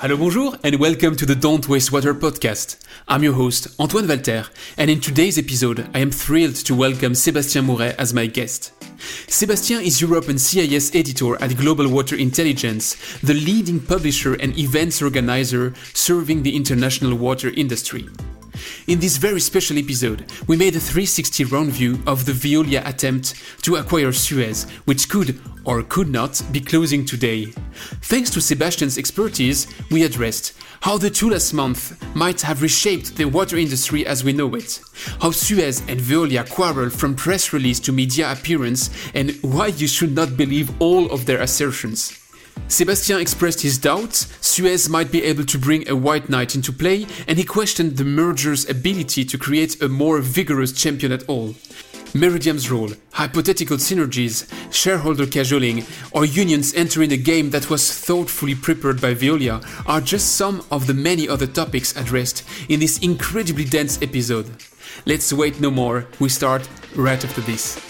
Hello, bonjour, and welcome to the Don't Waste Water podcast. I'm your host, Antoine Walter, and in today's episode, I am thrilled to welcome Sébastien Mouret as my guest. Sébastien is Europe and CIS editor at Global Water Intelligence, the leading publisher and events organizer serving the international water industry. In this very special episode, we made a 360 round view of the Veolia attempt to acquire Suez, which could or could not be closing today. Thanks to Sébastien's expertise, we addressed how the two last months might have reshaped the water industry as we know it, how Suez and Veolia quarrel from press release to media appearance, and why you should not believe all of their assertions. Sebastien expressed his doubts Suez might be able to bring a white knight into play, and he questioned the merger's ability to create a more vigorous champion at all. Meridiam's role, hypothetical synergies, shareholder cajoling, or unions entering a game that was thoughtfully prepared by Veolia are just some of the many other topics addressed in this incredibly dense episode. Let's wait no more, we start right after this.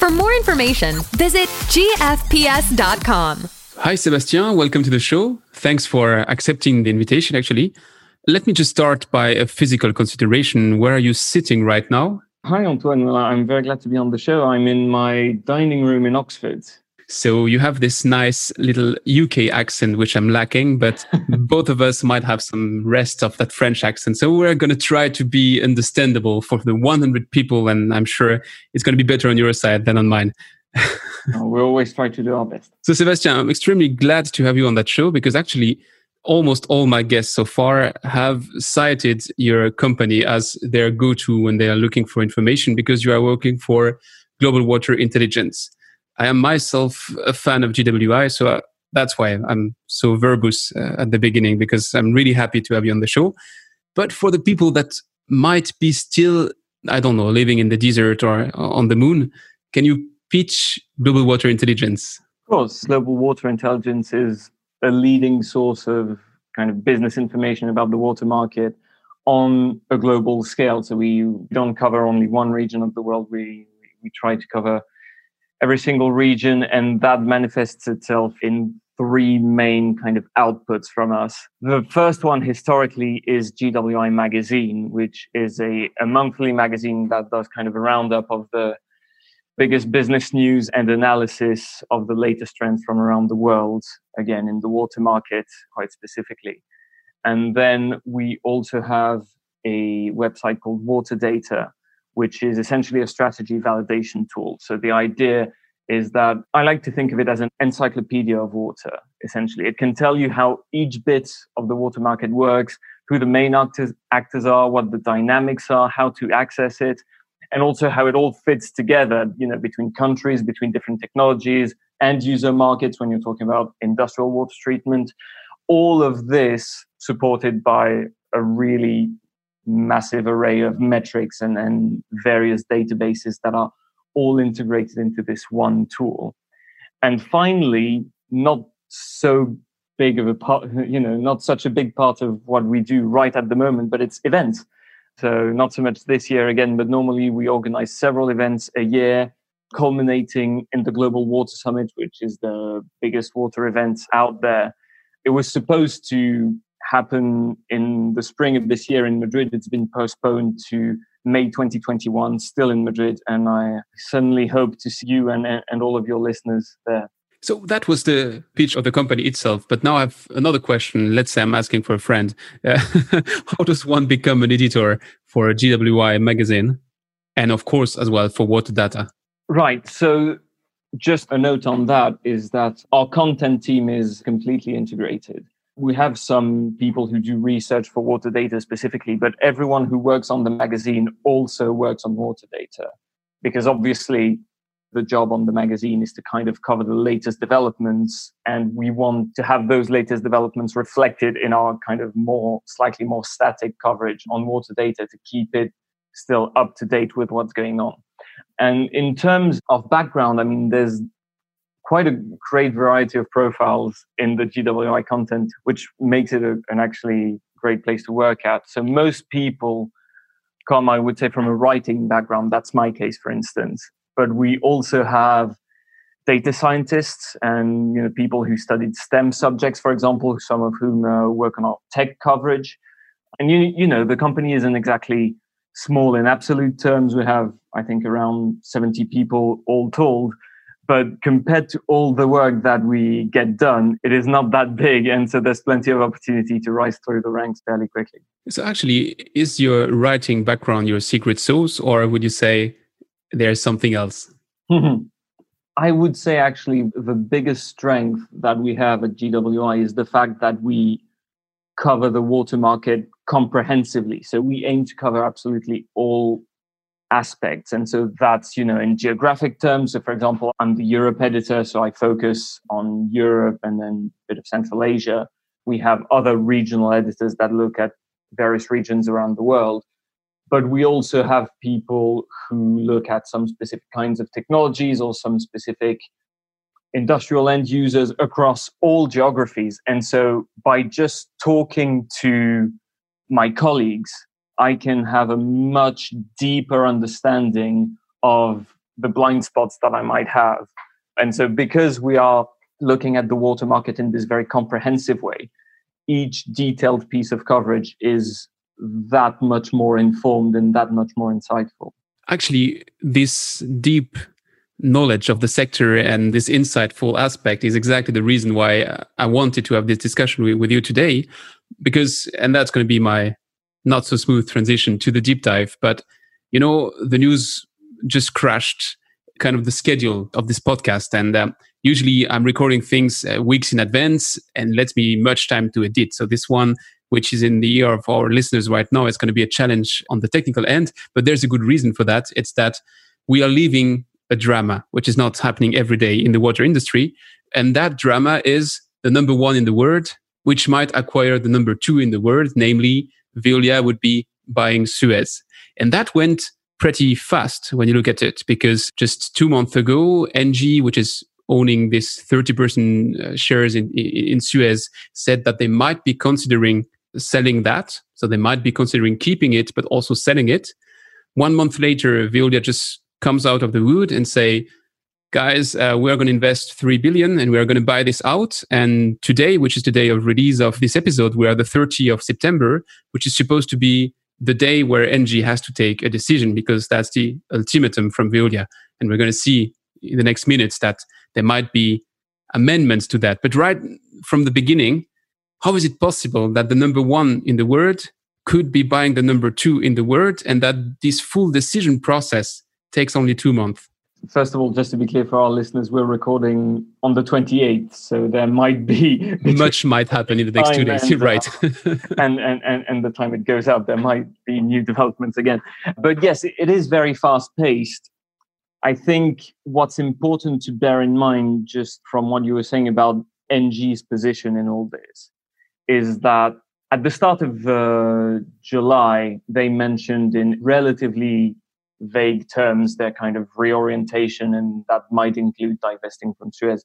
For more information, visit gfps.com. Hi, Sébastien. Welcome to the show. Thanks for accepting the invitation, actually. Let me just start by a physical consideration. Where are you sitting right now? Hi, Antoine. Well, I'm very glad to be on the show. I'm in my dining room in Oxford. So you have this nice little UK accent, which I'm lacking, but both of us might have some rest of that French accent. So we're going to try to be understandable for the 100 people. And I'm sure it's going to be better on your side than on mine. we always try to do our best. So, Sébastien, I'm extremely glad to have you on that show because actually, almost all my guests so far have cited your company as their go to when they are looking for information because you are working for Global Water Intelligence. I am myself a fan of GWI, so uh, that's why I'm so verbose uh, at the beginning because I'm really happy to have you on the show. But for the people that might be still, I don't know, living in the desert or on the moon, can you pitch Global Water Intelligence? Of course, Global Water Intelligence is a leading source of kind of business information about the water market on a global scale. So we don't cover only one region of the world. We we try to cover every single region, and that manifests itself in three main kind of outputs from us. The first one historically is GWI Magazine, which is a, a monthly magazine that does kind of a roundup of the biggest business news and analysis of the latest trends from around the world, again, in the water market, quite specifically. And then we also have a website called Water Data, which is essentially a strategy validation tool. So the idea is that I like to think of it as an encyclopedia of water, essentially. It can tell you how each bit of the water market works, who the main actors, actors are, what the dynamics are, how to access it, and also how it all fits together, you know, between countries, between different technologies, end user markets when you're talking about industrial water treatment. All of this supported by a really massive array of metrics and, and various databases that are all integrated into this one tool. And finally, not so big of a part, you know, not such a big part of what we do right at the moment, but it's events. So not so much this year again, but normally we organize several events a year, culminating in the Global Water Summit, which is the biggest water event out there. It was supposed to happen in the spring of this year in Madrid. It's been postponed to May 2021, still in Madrid. And I certainly hope to see you and, and all of your listeners there. So that was the pitch of the company itself. But now I have another question. Let's say I'm asking for a friend. Uh, how does one become an editor for a GWI magazine? And of course, as well for water data. Right. So just a note on that is that our content team is completely integrated we have some people who do research for water data specifically, but everyone who works on the magazine also works on water data because obviously the job on the magazine is to kind of cover the latest developments and we want to have those latest developments reflected in our kind of more slightly more static coverage on water data to keep it still up to date with what's going on. And in terms of background i mean there's quite a great variety of profiles in the gwi content which makes it a, an actually great place to work at so most people come, I would say, from a writing background. That's my case, for instance. But we also have data scientists and you know people who studied STEM subjects, for example, some of whom uh, work on our tech coverage. And you you know the company isn't exactly small in absolute terms. We have I think around seventy people all told, but compared to all the work that we get done, it is not that big. And so there's plenty of opportunity to rise through the ranks fairly quickly. So, actually, is your writing background your secret sauce, or would you say there's something else? I would say actually the biggest strength that we have at GWI is the fact that we cover the water market comprehensively. So we aim to cover absolutely all aspects. And so that's, you know, in geographic terms. So, for example, I'm the Europe editor, so I focus on Europe and then a bit of Central Asia. We have other regional editors that look at various regions around the world. But we also have people who look at some specific kinds of technologies or some specific industrial end users across all geographies. And so by just talking to my colleagues, I can have a much deeper understanding of the blind spots that I might have. And so, because we are looking at the water market in this very comprehensive way, each detailed piece of coverage is that much more informed and that much more insightful. Actually, this deep knowledge of the sector and this insightful aspect is exactly the reason why I wanted to have this discussion with, you today. Because, and that's going to be my not so smooth transition to the deep dive. But, you know, the news just crashed kind of the schedule of this podcast. And um, usually I'm recording things uh, weeks in advance and lets me much time to edit. So this one, which is in the ear of our listeners right now, is going to be a challenge on the technical end. But there's a good reason for that. It's that we are leaving a drama, which is not happening every day in the water industry. And that drama is the number one in the world, which might acquire the number two in the world, namely Veolia would be buying Suez. And that went pretty fast when you look at it, because just two months ago, Engie, which is owning this 30% uh, shares in, in Suez, said that they might be considering selling that. So they might be considering keeping it, but also selling it. One month later, Veolia just comes out of the wood and say, guys, uh, we are going to invest 3 billion and we are going to buy this out. And today, which is the day of release of this episode, we are the 30th of September, which is supposed to be the day where Engie has to take a decision because that's the ultimatum from Veolia. And we're going to see in the next minutes that there might be amendments to that. But right from the beginning, how is it possible that the number one in the world could be buying the number two in the world and that this full decision process takes only two months? First of all, just to be clear for our listeners, we're recording on the 28th, so there might be much might happen in the next two days. And, right, and, and and and the time it goes out, there might be new developments again. But yes, it is very fast paced. I think what's important to bear in mind, just from what you were saying about Engie's position in all this, is that at the start of uh, July, they mentioned in relatively vague terms their kind of reorientation, and that might include divesting from Suez.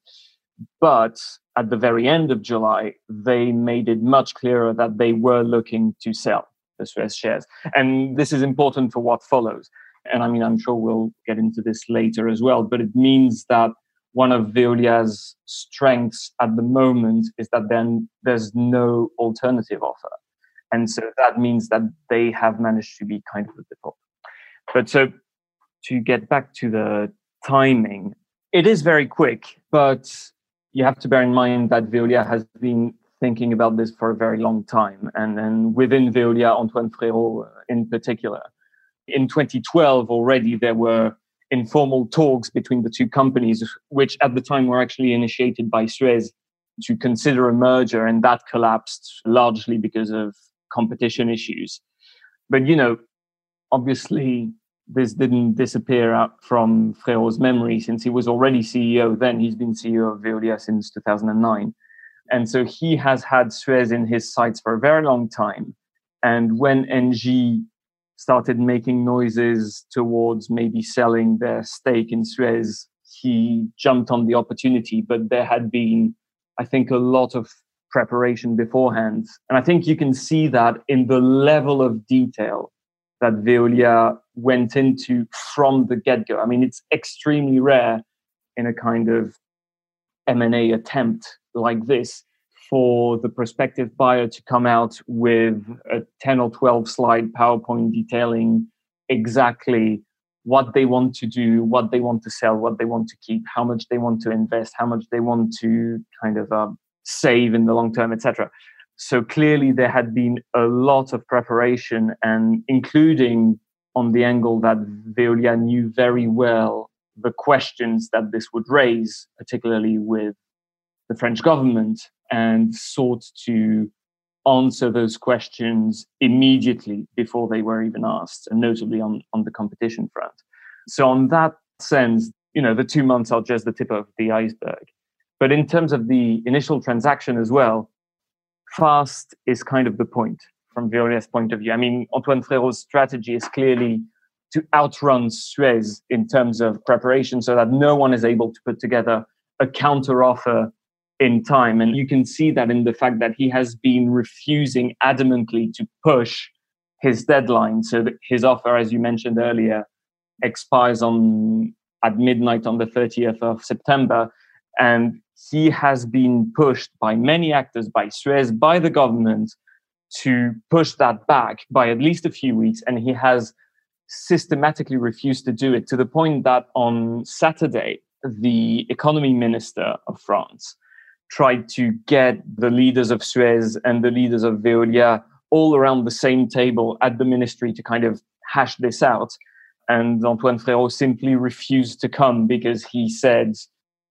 But at the very end of July, they made it much clearer that they were looking to sell the Suez shares. And this is important for what follows. And I mean, I'm sure we'll get into this later as well, but it means that one of Veolia's strengths at the moment is that then there's no alternative offer. And so that means that they have managed to be kind of at the top. But so to get back to the timing, it is very quick, but you have to bear in mind that Veolia has been thinking about this for a very long time. And then within Veolia, Antoine Frérot uh, in particular. In 2012 already, there were informal talks between the two companies, which at the time were actually initiated by Suez to consider a merger, and that collapsed largely because of competition issues. But you know, obviously this didn't disappear out from Frérot's memory since he was already CEO then. He's been CEO of Veolia since 2009. And so he has had Suez in his sights for a very long time. And when Engie started making noises towards maybe selling their stake in Suez, he jumped on the opportunity. But there had been, I think, a lot of preparation beforehand. And I think you can see that in the level of detail that Veolia went into from the get-go. I mean, it's extremely rare in a kind of M&A attempt like this for the prospective buyer to come out with a 10 or 12 slide PowerPoint detailing exactly what they want to do, what they want to sell, what they want to keep, how much they want to invest, how much they want to kind of uh, save in the long term, etc. So clearly, there had been a lot of preparation, and including on the angle that Veolia knew very well the questions that this would raise, particularly with the French government, and sought to answer those questions immediately before they were even asked, and notably on, on the competition front. So, on that sense, you know, the two months are just the tip of the iceberg. But in terms of the initial transaction as well, fast is kind of the point from Veolia's point of view. I mean, Antoine Frérot's strategy is clearly to outrun Suez in terms of preparation so that no one is able to put together a counter offer in time. And you can see that in the fact that he has been refusing adamantly to push his deadline. So that his offer, as you mentioned earlier, expires on at midnight on the 30th of September. And he has been pushed by many actors, by Suez, by the government, to push that back by at least a few weeks. And he has systematically refused to do it to the point that on Saturday, the economy minister of France tried to get the leaders of Suez and the leaders of Veolia all around the same table at the ministry to kind of hash this out. And Antoine Frérot simply refused to come because he said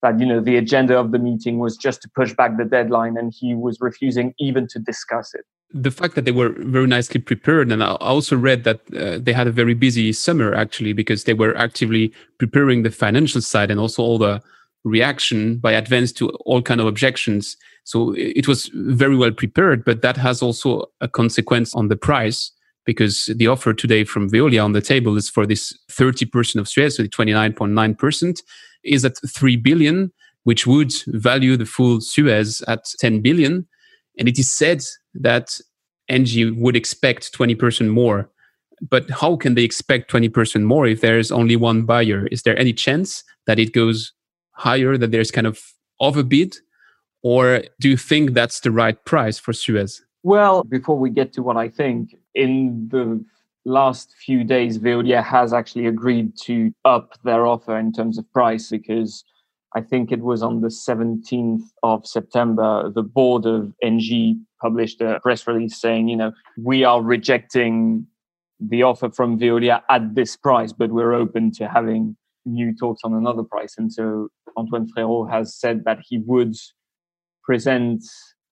that you know the agenda of the meeting was just to push back the deadline, and he was refusing even to discuss it. The fact that they were very nicely prepared, and I also read that uh, they had a very busy summer actually because they were actively preparing the financial side and also all the reaction by advance to all kind of objections. So it was very well prepared, but that has also a consequence on the price because the offer today from Veolia on the table is for this 30% of Suez, so the 29.9% is at 3 billion, which would value the full Suez at 10 billion. And it is said that Engie would expect 20% more. But how can they expect 20% more if there is only one buyer? Is there any chance that it goes higher, that there's kind of overbid? Or do you think that's the right price for Suez? Well, before we get to what I think, in the last few days, Veolia has actually agreed to up their offer in terms of price because I think it was on the 17th of September, the board of Engie published a press release saying, you know, we are rejecting the offer from Veolia at this price, but we're open to having new talks on another price. And so Antoine Frérot has said that he would present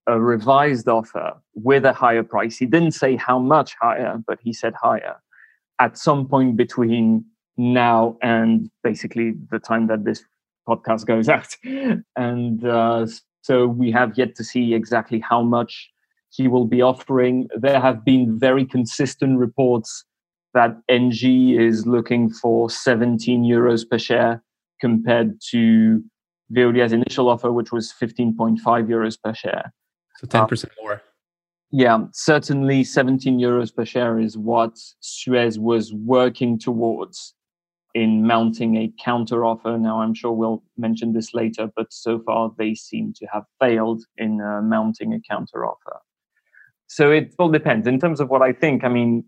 a revised offer with a higher price. He didn't say how much higher, but he said higher at some point between now and basically the time that this podcast goes out. And uh, so we have yet to see exactly how much he will be offering. There have been very consistent reports that Engie is looking for 17 euros per share compared to Veolia's initial offer, which was 15.5 euros per share. So 10% uh, more. Yeah, certainly 17 euros per share is what Suez was working towards in mounting a counter offer. Now, I'm sure we'll mention this later, but so far they seem to have failed in uh, mounting a counter offer. So it all depends. In terms of what I think, I mean,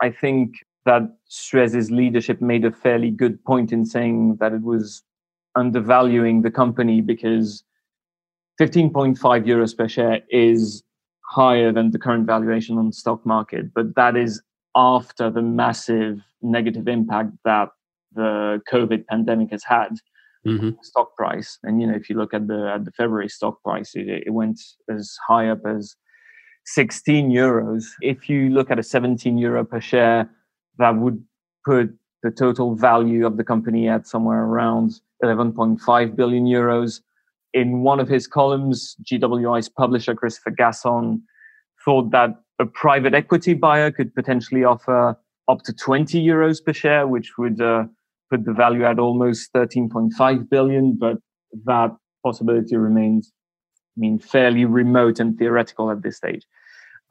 I think that Suez's leadership made a fairly good point in saying that it was undervaluing the company because 15.5 euros per share is higher than the current valuation on the stock market, but that is after the massive negative impact that the COVID pandemic has had mm-hmm. stock price. And you know, if you look at the at the February stock price, it, it went as high up as 16 euros. If you look at a 17 euro per share, that would put the total value of the company at somewhere around 11.5 billion euros. In one of his columns, GWI's publisher, Christopher Gasson, thought that a private equity buyer could potentially offer up to 20 euros per share, which would uh, put the value at almost 13.5 billion. But that possibility remains, I mean, fairly remote and theoretical at this stage.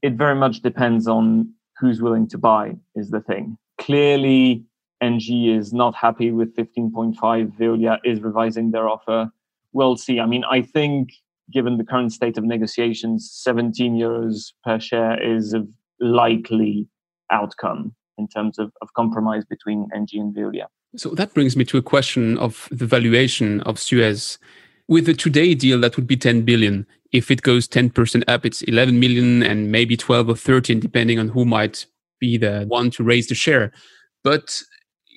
It very much depends on who's willing to buy, is the thing. Clearly, Engie is not happy with 15.5. Veolia is revising their offer. We'll see. I mean, I think given the current state of negotiations, 17 euros per share is a likely outcome in terms of, of compromise between Engie and Veolia. So that brings me to a question of the valuation of Suez. With the today deal, that would be 10 billion. If it goes 10% up, it's 11 million and maybe 12 or 13, depending on who might be the one to raise the share. But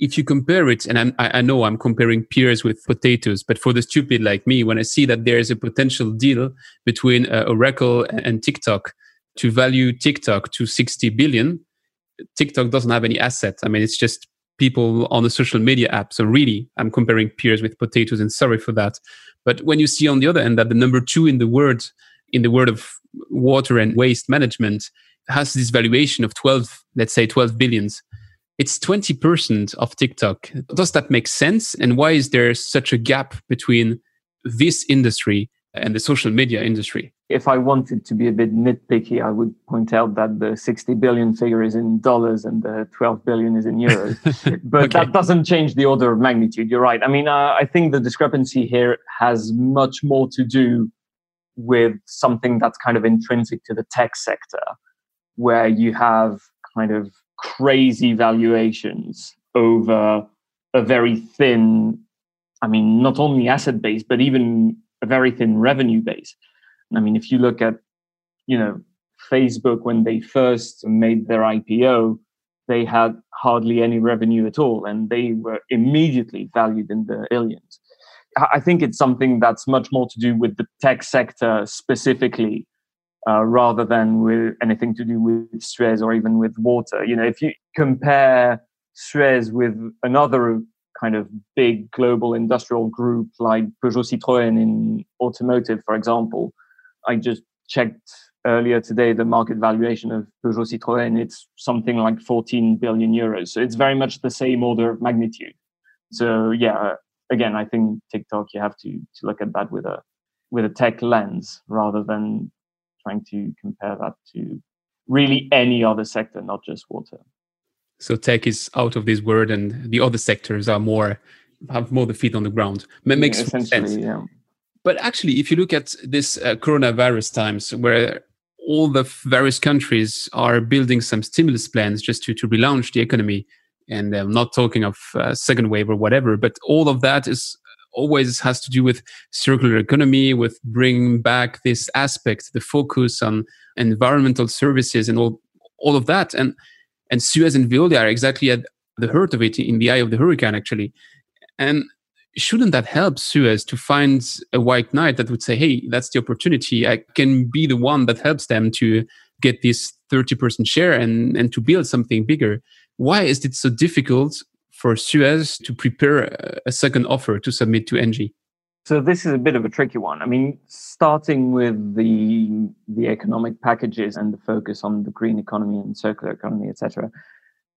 if you compare it, and I'm, i know I'm comparing pears with potatoes, but for the stupid like me, when I see that there is a potential deal between uh, Oracle and TikTok to value TikTok to 60 billion, TikTok doesn't have any assets. I mean, it's just people on the social media app. So really, I'm comparing pears with potatoes, and sorry for that. But when you see on the other end that the number two in the world, in the world of water and waste management, has this valuation of 12, let's say 12 billions it's 20% of TikTok. Does that make sense? And why is there such a gap between this industry and the social media industry? If I wanted to be a bit nitpicky, I would point out that the 60 billion figure is in dollars and the 12 billion is in euros. but okay. that doesn't change the order of magnitude. You're right. I mean, uh, I think the discrepancy here has much more to do with something that's kind of intrinsic to the tech sector, where you have kind of crazy valuations over a very thin, I mean, not only asset base, but even a very thin revenue base. I mean, if you look at, you know, Facebook when they first made their IPO, they had hardly any revenue at all, and they were immediately valued in the billions. I think it's something that's much more to do with the tech sector specifically uh, rather than with anything to do with Suez or even with water. You know, if you compare Suez with another kind of big global industrial group like Peugeot Citroën in automotive, for example, I just checked earlier today the market valuation of Peugeot Citroën. It's something like 14 billion euros. So it's very much the same order of magnitude. So yeah, again, I think TikTok you have to to look at that with a with a tech lens rather than trying to compare that to really any other sector, not just water. So tech is out of this word, and the other sectors are more have more the feet on the ground. It makes yeah, sense. Yeah. But actually, if you look at this uh, coronavirus times, where all the various countries are building some stimulus plans just to, to relaunch the economy, and I'm not talking of uh, second wave or whatever, but all of that is always has to do with circular economy, with bringing back this aspect, the focus on environmental services and all, all of that. And, and Suez and Veolia are exactly at the heart of it in the eye of the hurricane, actually. And shouldn't that help Suez to find a white knight that would say, hey, that's the opportunity. I can be the one that helps them to get this 30% share and, and to build something bigger. Why is it so difficult for Suez to prepare a second offer to submit to Engie? So this is a bit of a tricky one. I mean, starting with the the economic packages and the focus on the green economy and circular economy, etc.,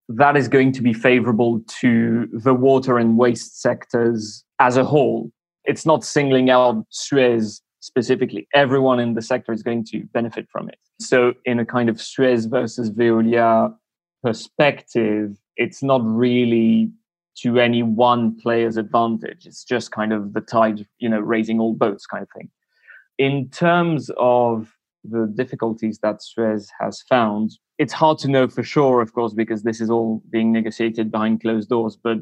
that is going to be favorable to the water and waste sectors as a whole. It's not singling out Suez specifically. Everyone in the sector is going to benefit from it. So, in a kind of Suez versus Veolia perspective, it's not really to any one player's advantage. It's just kind of the tide, you know, raising all boats kind of thing. In terms of the difficulties that Suez has found, it's hard to know for sure, of course, because this is all being negotiated behind closed doors. But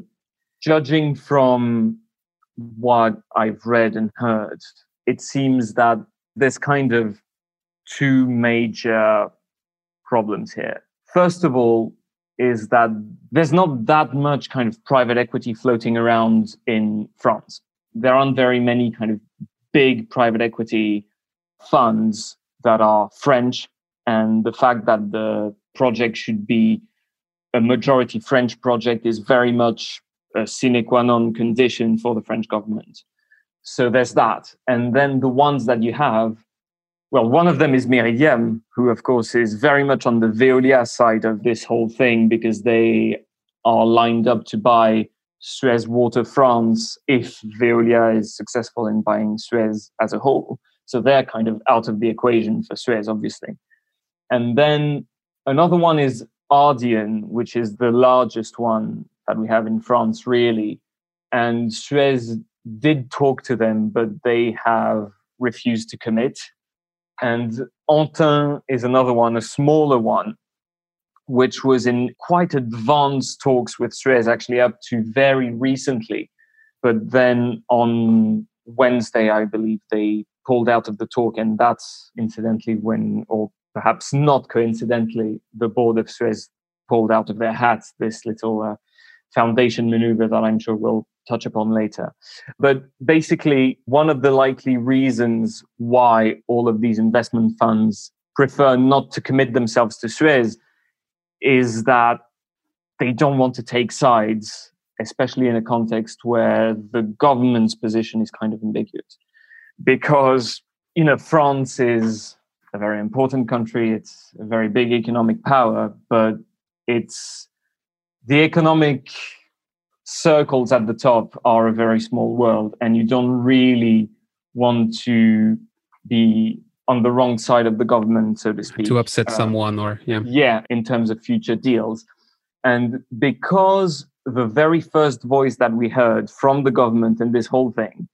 judging from what I've read and heard, it seems that there's kind of two major problems here. First of all, is that there's not that much kind of private equity floating around in France. There aren't very many kind of big private equity funds that are French. And the fact that the project should be a majority French project is very much a sine qua non condition for the French government. So there's that. And then the ones that you have, well, one of them is Meridiam, who, of course, is very much on the Veolia side of this whole thing because they are lined up to buy Suez Water France if Veolia is successful in buying Suez as a whole. So they're kind of out of the equation for Suez, obviously. And then another one is Ardian, which is the largest one that we have in France, really. And Suez did talk to them, but they have refused to commit. And Antin is another one, a smaller one, which was in quite advanced talks with Suez, actually up to very recently. But then on Wednesday, I believe they pulled out of the talk, and that's incidentally when, or perhaps not coincidentally, the board of Suez pulled out of their hats this little uh, foundation maneuver that I'm sure we'll touch upon later. But basically, one of the likely reasons why all of these investment funds prefer not to commit themselves to Suez is that they don't want to take sides, especially in a context where the government's position is kind of ambiguous. Because, you know, France is a very important country, it's a very big economic power, but it's the economic circles at the top are a very small world, and you don't really want to be on the wrong side of the government, so to speak. To upset uh, someone or, yeah. Yeah, in terms of future deals. And because the very first voice that we heard from the government in this whole thing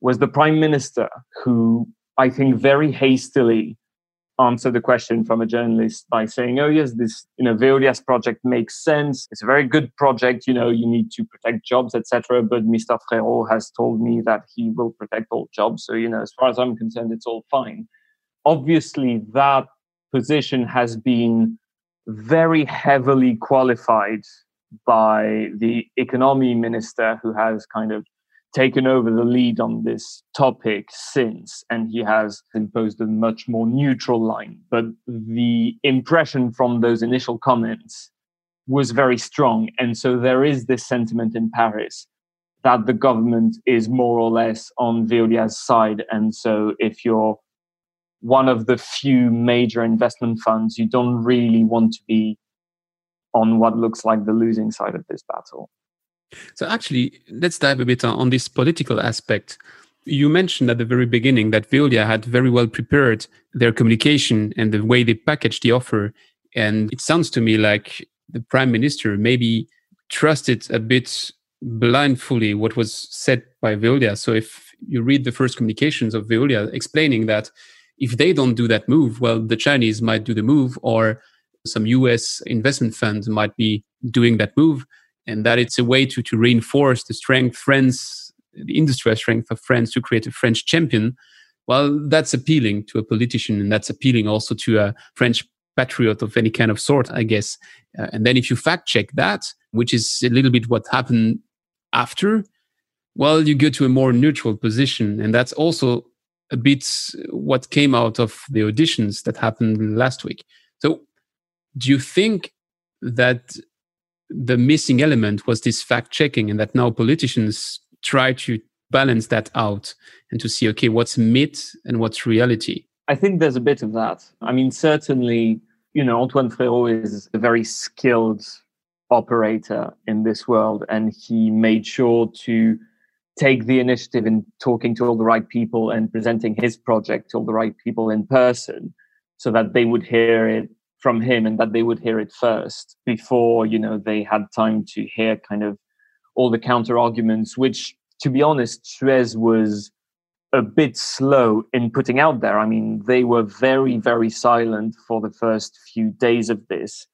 was the prime minister, who I think very hastily answer the question from a journalist by saying, "Oh yes, this you know Veolia's project makes sense. It's a very good project. You know, you need to protect jobs, etc. But Mr. Frérot has told me that he will protect all jobs. So you know, as far as I'm concerned, it's all fine." Obviously, that position has been very heavily qualified by the economy minister, who has kind of taken over the lead on this topic since, and he has imposed a much more neutral line. But the impression from those initial comments was very strong. And so there is this sentiment in Paris that the government is more or less on Veolia's side. And so if you're one of the few major investment funds, you don't really want to be on what looks like the losing side of this battle. So, actually, let's dive a bit on this political aspect. You mentioned at the very beginning that Veolia had very well prepared their communication and the way they packaged the offer. And it sounds to me like the prime minister maybe trusted a bit blindly what was said by Veolia. So, if you read the first communications of Veolia explaining that if they don't do that move, well, the Chinese might do the move, or some US investment funds might be doing that move and that it's a way to, to reinforce the strength France, the industrial strength of France to create a French champion. Well, that's appealing to a politician, and that's appealing also to a French patriot of any kind of sort, I guess. Uh, and then if you fact check that, which is a little bit what happened after, well, you go to a more neutral position. And that's also a bit what came out of the auditions that happened last week. So, do you think that the missing element was this fact checking and that now politicians try to balance that out and to see okay what's myth and what's reality. I think there's a bit of that. I mean certainly you know antoine frérot is a very skilled operator in this world and he made sure to take the initiative in talking to all the right people and presenting his project to all the right people in person so that they would hear it from him and that they would hear it first before you know they had time to hear kind of all the counter arguments which to be honest Suez was a bit slow in putting out there i mean they were very very silent for the first few days of this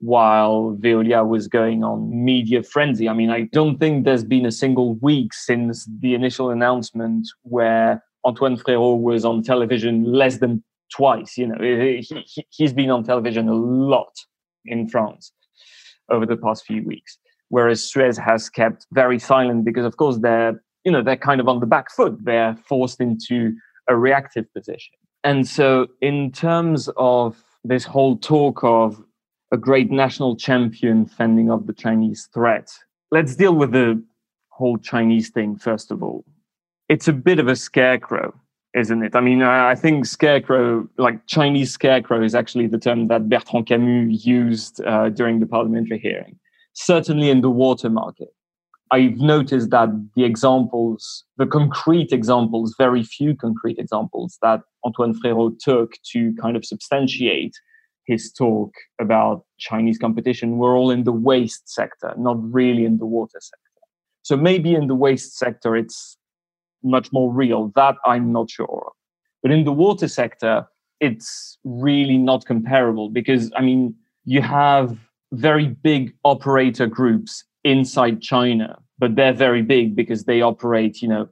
while Veolia was going on media frenzy. I mean, I don't think there's been a single week since the initial announcement where Antoine Frérot was on television less than twice. You know, he, he, he's been on television a lot in France over the past few weeks, whereas Suez has kept very silent because, of course, they're you know they're kind of on the back foot. They're forced into a reactive position, and so in terms of this whole talk of a great national champion fending off the Chinese threat. Let's deal with the whole Chinese thing first of all. It's a bit of a scarecrow, isn't it? I mean, I think scarecrow, like Chinese scarecrow, is actually the term that Bertrand Camus used uh, during the parliamentary hearing. Certainly in the water market. I've noticed that the examples, the concrete examples, very few concrete examples that Antoine Frérot took to kind of substantiate his talk about Chinese competition were all in the waste sector, not really in the water sector. So maybe in the waste sector, it's much more real. That I'm not sure. But in the water sector, it's really not comparable because, I mean, you have very big operator groups inside China, but they're very big because they operate, you know,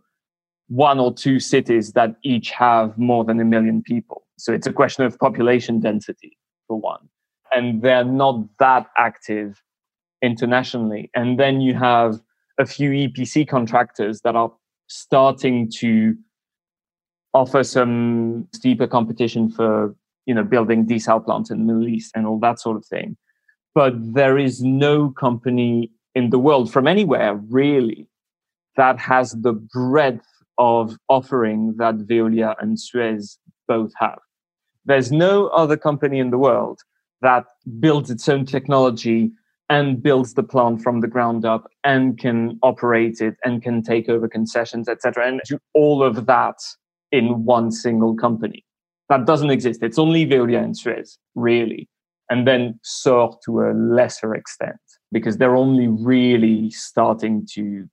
one or two cities that each have more than a million people. So it's a question of population density, for one. And they're not that active internationally. And then you have a few EPC contractors that are starting to offer some steeper competition for you know building desal plants in the Middle East and all that sort of thing. But there is no company in the world from anywhere really that has the breadth of offering that Veolia and Suez both have. There's no other company in the world that builds its own technology and builds the plant from the ground up and can operate it and can take over concessions, etc., and do all of that in one single company. That doesn't exist. It's only Veolia and Suez, really, and then Saur to a lesser extent because they're only really starting to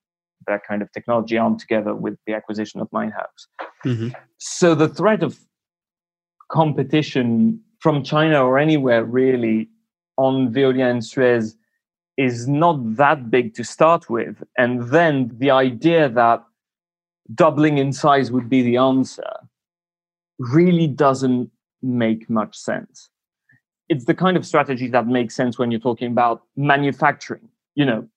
that kind of technology arm together with the acquisition of Nijhuis. Mm-hmm. So the threat of competition from China or anywhere really on Veolia and Suez is not that big to start with. And then the idea that doubling in size would be the answer really doesn't make much sense it's the kind of strategy that makes sense when you're talking about manufacturing. You know,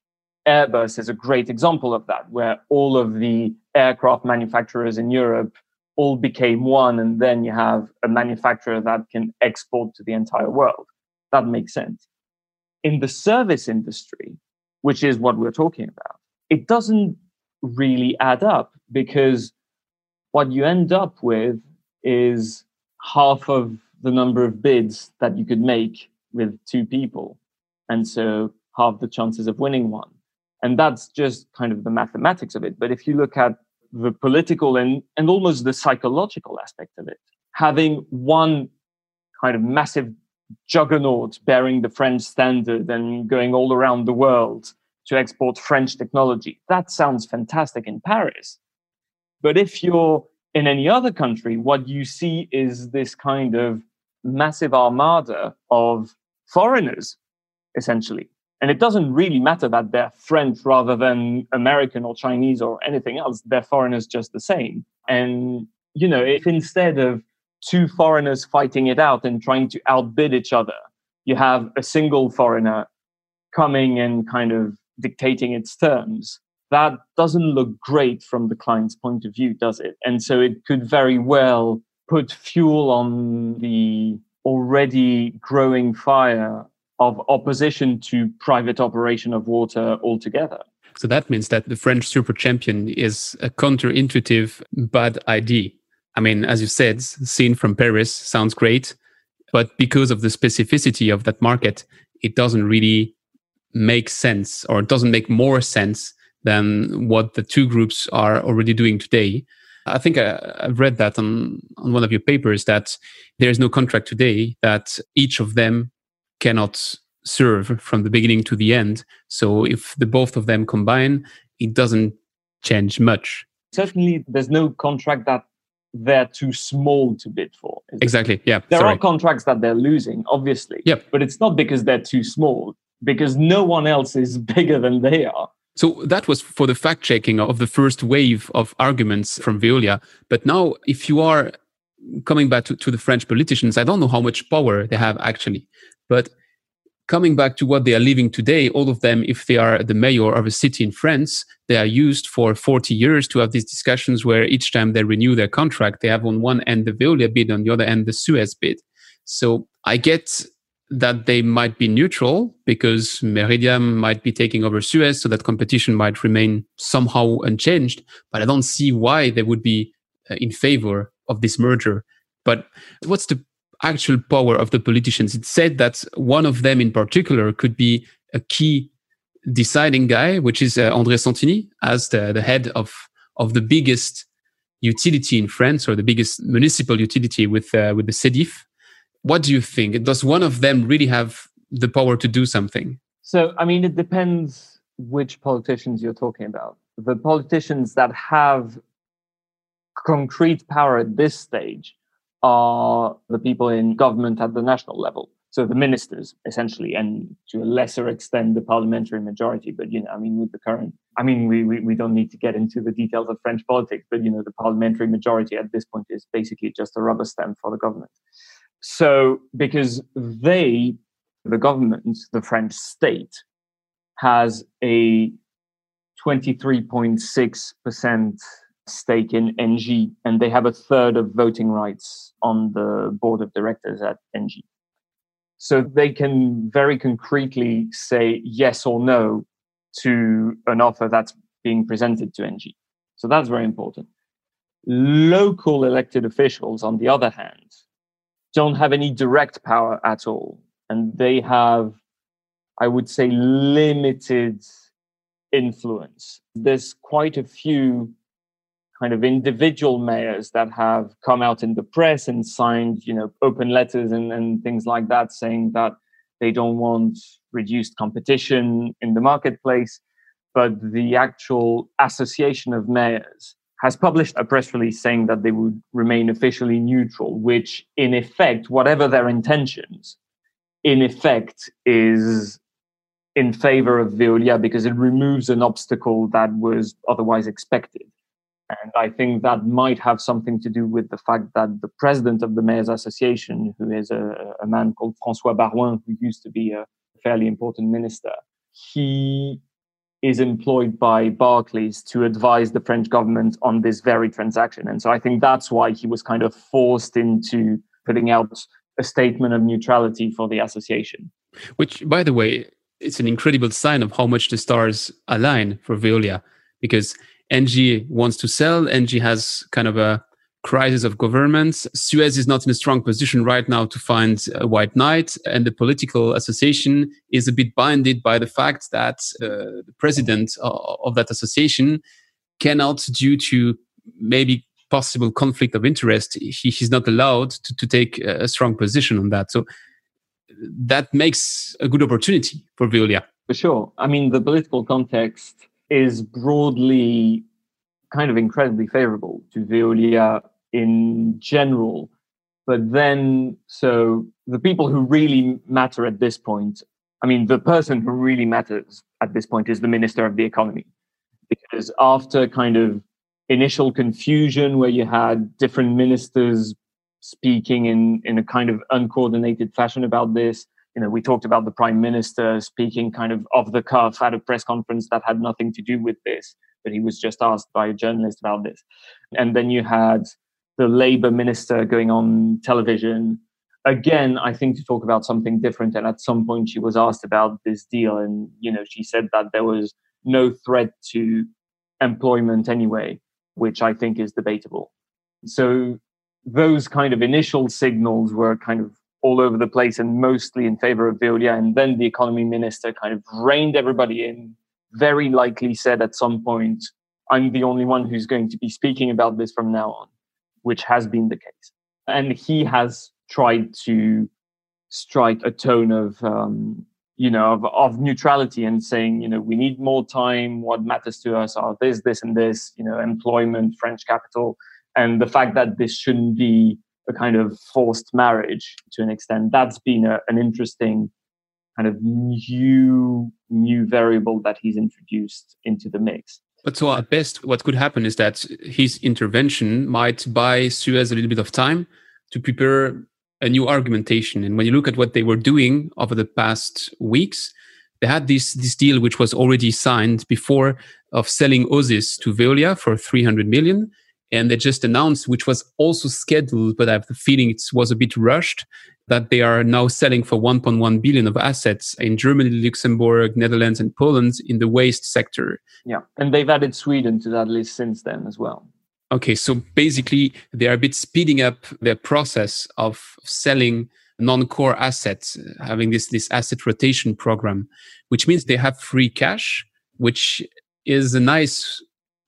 Airbus is a great example of that, where all of the aircraft manufacturers in Europe all became one, and then you have a manufacturer that can export to the entire world. That makes sense. In the service industry, which is what we're talking about, it doesn't really add up because what you end up with is half of the number of bids that you could make with two people. And so half the chances of winning one. And that's just kind of the mathematics of it. But if you look at the political and, and almost the psychological aspect of it, having one kind of massive juggernaut bearing the French standard and going all around the world to export French technology, that sounds fantastic in Paris. But if you're in any other country, what you see is this kind of massive armada of foreigners, essentially. And it doesn't really matter that they're French rather than American or Chinese or anything else. They're foreigners just the same. And, you know, if instead of two foreigners fighting it out and trying to outbid each other, you have a single foreigner coming and kind of dictating its terms, that doesn't look great from the client's point of view, does it? And so it could very well put fuel on the already growing fire of opposition to private operation of water altogether. So that means that the French super champion is a counterintuitive bad idea. I mean, as you said, seen from Paris sounds great, but because of the specificity of that market, it doesn't really make sense or it doesn't make more sense than what the two groups are already doing today. I think I, have read that on, on one of your papers that there is no contract today that each of them cannot serve from the beginning to the end. So if the both of them combine, it doesn't change much. Certainly, there's no contract that they're too small to bid for. Exactly. Yeah. There Sorry. are contracts that they're losing, obviously. Yep. But it's not because they're too small, because no one else is bigger than they are. So that was for the fact checking of the first wave of arguments from Veolia. But now, if you are coming back to, to the French politicians, I don't know how much power they have actually. But coming back to what they are living today, all of them, if they are the mayor of a city in France, they are used for 40 years to have these discussions where each time they renew their contract, they have on one end the Veolia bid, on the other end the Suez bid. So I get that they might be neutral because Meridiam might be taking over Suez, so that competition might remain somehow unchanged. But I don't see why they would be uh, in favor of this merger. But what's the actual power of the politicians? It said that one of them in particular could be a key deciding guy, which is uh, André Santini, as the, the head of, of the biggest utility in France or the biggest municipal utility with, uh, with the SEDIF what do you think? Does one of them really have the power to do something? So, I mean, it depends which politicians you're talking about. The politicians that have concrete power at this stage are the people in government at the national level. So the ministers, essentially, and to a lesser extent, the parliamentary majority. But, you know, I mean, with the current, I mean, we, we, we don't need to get into the details of French politics, but, you know, the parliamentary majority at this point is basically just a rubber stamp for the government. So, because they, the government, the French state, has a 23.6% stake in Engie, and they have a third of voting rights on the board of directors at Engie. So they can very concretely say yes or no to an offer that's being presented to Engie. So that's very important. Local elected officials, on the other hand, don't have any direct power at all. And they have, I would say, limited influence. There's quite a few kind of individual mayors that have come out in the press and signed, you know, open letters and, and things like that saying that they don't want reduced competition in the marketplace. But the actual association of mayors has published a press release saying that they would remain officially neutral, which, in effect, whatever their intentions, in effect, is in favor of Veolia because it removes an obstacle that was otherwise expected. And I think that might have something to do with the fact that the president of the Mayors Association, who is a, a man called Francois Baroin, who used to be a fairly important minister, he is employed by Barclays to advise the French government on this very transaction. And so I think that's why he was kind of forced into putting out a statement of neutrality for the association. Which, by the way, it's an incredible sign of how much the stars align for Veolia because Engie wants to sell. Engie has kind of a crisis of governments. Suez is not in a strong position right now to find a white knight, and the political association is a bit binded by the fact that uh, the president of that association cannot, due to maybe possible conflict of interest, he, he's not allowed to, to take a strong position on that. So that makes a good opportunity for Veolia. For sure. I mean, the political context is broadly kind of incredibly favorable to Veolia in general. But then, so the people who really matter at this point, I mean, the person who really matters at this point is the Minister of the Economy. Because after kind of initial confusion where you had different ministers speaking in, in a kind of uncoordinated fashion about this, you know, we talked about the prime minister speaking kind of off the cuff at a press conference that had nothing to do with this, but he was just asked by a journalist about this. And then you had the Labour minister going on television again, I think to talk about something different. And at some point, she was asked about this deal, and you know, she said that there was no threat to employment anyway, which I think is debatable. So those kind of initial signals were kind of all over the place and mostly in favor of Veolia. And then the economy minister kind of reined everybody in, very likely said at some point, I'm the only one who's going to be speaking about this from now on which has been the case. And he has tried to strike a tone of, um, you know, of, of neutrality and saying, you know, we need more time. What matters to us are this, this, and this, you know, employment, French capital. And the fact that this shouldn't be a kind of forced marriage to an extent, that's been a, an interesting kind of new new variable that he's introduced into the mix. But so at best, what could happen is that his intervention might buy Suez a little bit of time to prepare a new argumentation. And when you look at what they were doing over the past weeks, they had this this deal which was already signed before of selling Osis to Veolia for 300 million. And they just announced, which was also scheduled, but I have the feeling it was a bit rushed, that they are now selling for 1.1 billion of assets in Germany, Luxembourg, Netherlands, and Poland in the waste sector. Yeah. And they've added Sweden to that list since then as well. Okay. So basically, they are a bit speeding up their process of selling non-core assets, having this, this asset rotation program, which means they have free cash, which is a nice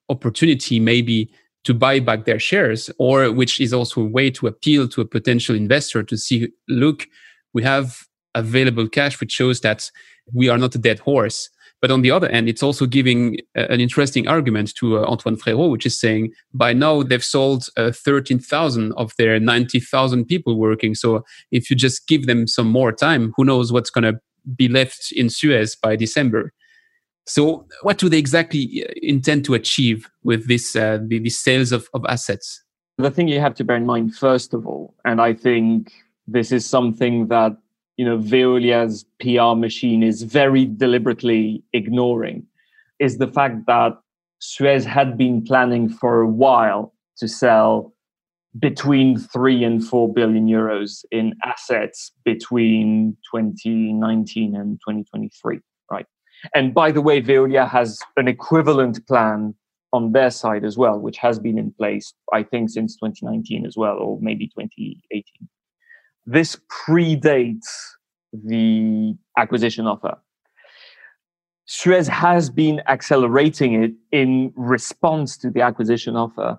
opportunity maybe to buy back their shares, or which is also a way to appeal to a potential investor to see, look, we have available cash, which shows that we are not a dead horse. But on the other end, it's also giving an interesting argument to uh, Antoine Frérot, which is saying by now they've sold uh, 13,000 of their 90,000 people working. So if you just give them some more time, who knows what's going to be left in Suez by December. So, what do they exactly uh, intend to achieve with this uh, the, the sales of, of assets? The thing you have to bear in mind, first of all, and I think this is something that you know Veolia's PR machine is very deliberately ignoring, is the fact that Suez had been planning for a while to sell between three and four billion euros in assets between 2019 and 2023, right? And by the way, Veolia has an equivalent plan on their side as well, which has been in place, I think, since 2019 as well, or maybe 2018. This predates the acquisition offer. Suez has been accelerating it in response to the acquisition offer.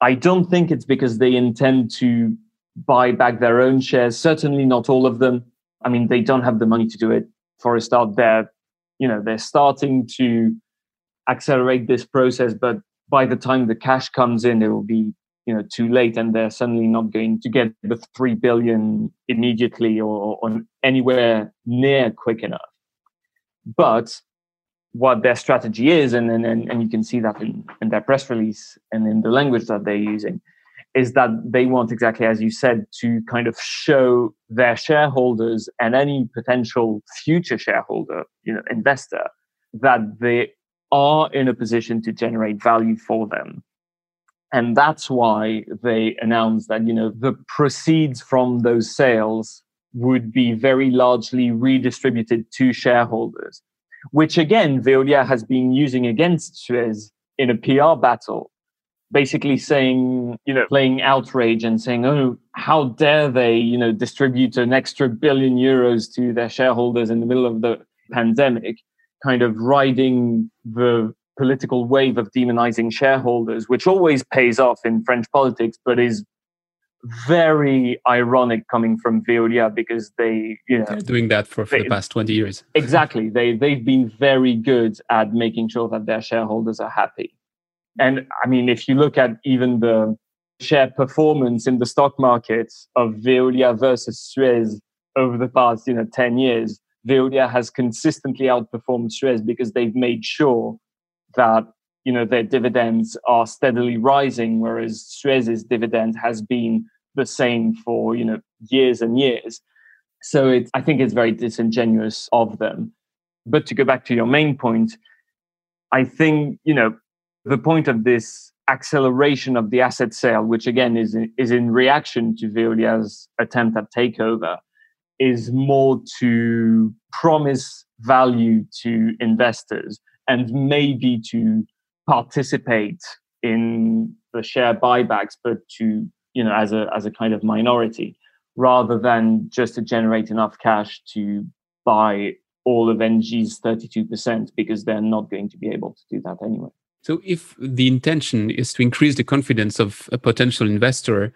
I don't think it's because they intend to buy back their own shares, certainly not all of them. I mean, they don't have the money to do it. For a start, they're you know they're starting to accelerate this process but by the time the cash comes in it will be you know too late and they're suddenly not going to get the 3 billion immediately or, or anywhere near quick enough. But what their strategy is and, and, and you can see that in, in their press release and in the language that they're using is that they want exactly as you said to kind of show their shareholders and any potential future shareholder you know investor that they are in a position to generate value for them. And that's why they announced that you know the proceeds from those sales would be very largely redistributed to shareholders which again Veolia has been using against Suez in a PR battle basically saying, you know, playing outrage and saying, oh, how dare they, you know, distribute an extra billion euros to their shareholders in the middle of the pandemic, kind of riding the political wave of demonizing shareholders, which always pays off in French politics, but is very ironic coming from Veolia because they, you know, They're doing that for, for they, the past 20 years. exactly. They, they've been very good at making sure that their shareholders are happy. And I mean, if you look at even the share performance in the stock markets of Veolia versus Suez over the past, you know, 10 years, Veolia has consistently outperformed Suez because they've made sure that, you know, their dividends are steadily rising, whereas Suez's dividend has been the same for, you know, years and years. So it, I think it's very disingenuous of them. But to go back to your main point, I think, you know, the point of this acceleration of the asset sale, which again is in, is in reaction to Veolia's attempt at takeover, is more to promise value to investors and maybe to participate in the share buybacks, but to you know as a as a kind of minority, rather than just to generate enough cash to buy all of Engie's 32% because they're not going to be able to do that anyway. So, if the intention is to increase the confidence of a potential investor,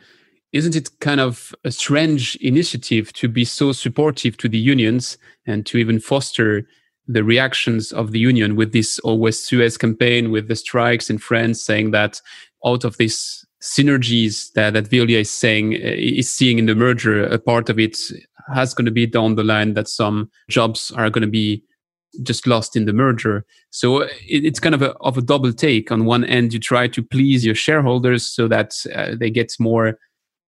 isn't it kind of a strange initiative to be so supportive to the unions and to even foster the reactions of the union with this always Suez campaign, with the strikes in France, saying that out of these synergies that, that Veolia is saying uh, is seeing in the merger, a part of it has going to be down the line that some jobs are going to be just lost in the merger. So it, it's kind of a, of a double take. On one end, you try to please your shareholders so that uh, they get more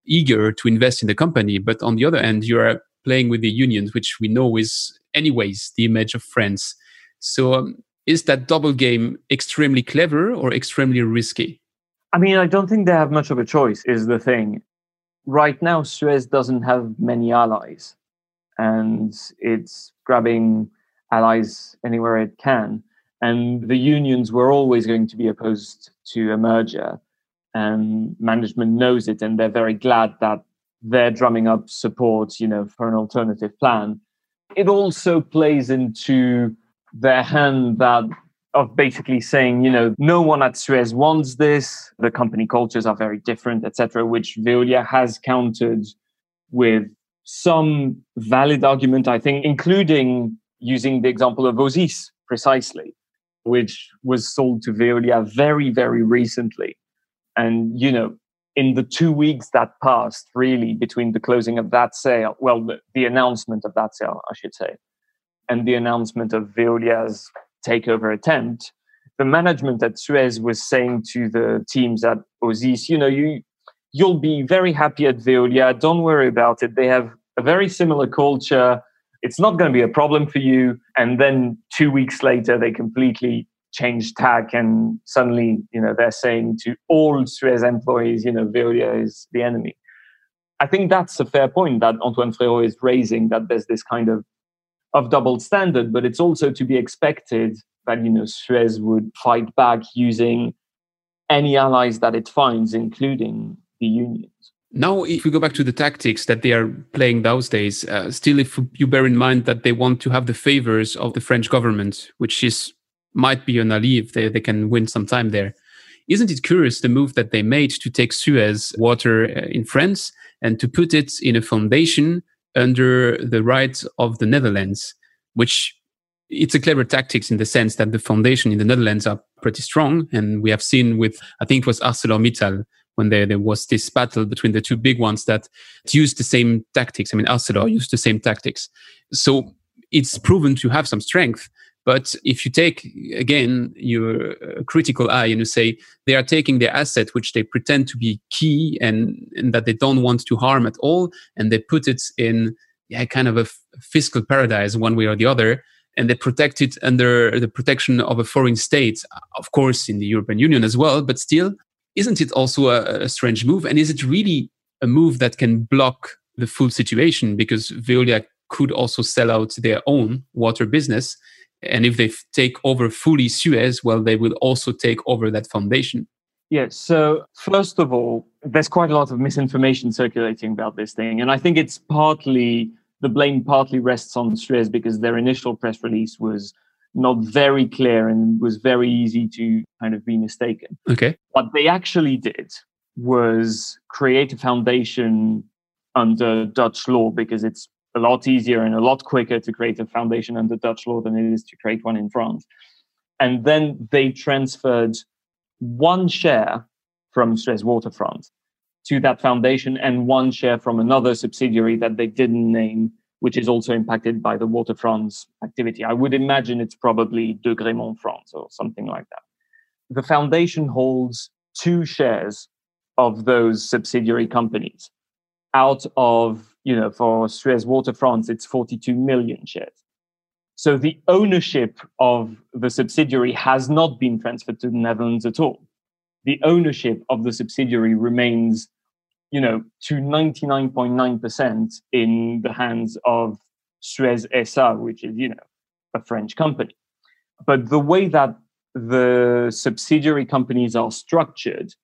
eager to invest in the company. But on the other end, you are playing with the unions, which we know is anyways the image of France. So um, is that double game extremely clever or extremely risky? I mean, I don't think they have much of a choice, is the thing. Right now, Suez doesn't have many allies, and it's grabbing allies anywhere it can. And the unions were always going to be opposed to a merger, and management knows it, and they're very glad that they're drumming up support, you know, for an alternative plan. It also plays into their hand that of basically saying, you know, no one at Suez wants this. The company cultures are very different, etc., which Veolia has countered with some valid argument, I think, including using the example of Osis precisely, which was sold to Veolia very, very recently. And, you know, in the two weeks that passed, really, between the closing of that sale, well, the, the announcement of that sale, I should say, and the announcement of Veolia's takeover attempt, the management at Suez was saying to the teams at Osis, you know, you you'll be very happy at Veolia. Don't worry about it. They have a very similar culture. It's not going to be a problem for you. And then two weeks later, they completely change tack and suddenly, you know, they're saying to all Suez employees, you know, Veolia is the enemy. I think that's a fair point that Antoine Frérot is raising that there's this kind of of double standard, but it's also to be expected that you know Suez would fight back using any allies that it finds, including the unions. Now, if we go back to the tactics that they are playing those days, uh, still, if you bear in mind that they want to have the favors of the French government, which is might be an ally if they, they can win some time there. Isn't it curious the move that they made to take Suez water uh, in France and to put it in a foundation under the right of the Netherlands, which it's a clever tactics in the sense that the foundation in the Netherlands are pretty strong. And we have seen with, I think it was ArcelorMittal when there, there was this battle between the two big ones that used the same tactics. I mean, Arcelor used the same tactics. So it's proven to have some strength. But if you take again your uh, critical eye and you say they are taking their asset, which they pretend to be key and, and that they don't want to harm at all, and they put it in yeah, kind of a f- fiscal paradise one way or the other, and they protect it under the protection of a foreign state, of course, in the European Union as well. But still, isn't it also a, a strange move? And is it really a move that can block the full situation? Because Veolia could also sell out their own water business and if they take over fully Suez, well, they will also take over that foundation. Yes. So, first of all, there's quite a lot of misinformation circulating about this thing. And I think it's partly the blame partly rests on Suez because their initial press release was not very clear and was very easy to kind of be mistaken. Okay. What they actually did was create a foundation under Dutch law because it's a lot easier and a lot quicker to create a foundation under Dutch law than it is to create one in France. And then they transferred one share from Suez Water France to that foundation and one share from another subsidiary that they didn't name, which is also impacted by the waterfront's activity. I would imagine it's probably Degremont France or something like that. The foundation holds two shares of those subsidiary companies out of you know, for Suez Water France, it's 42 million shares. So the ownership of the subsidiary has not been transferred to the Netherlands at all. The ownership of the subsidiary remains, you know, to 99.9% in the hands of Suez SA, which is, you know, a French company. But the way that the subsidiary companies are structured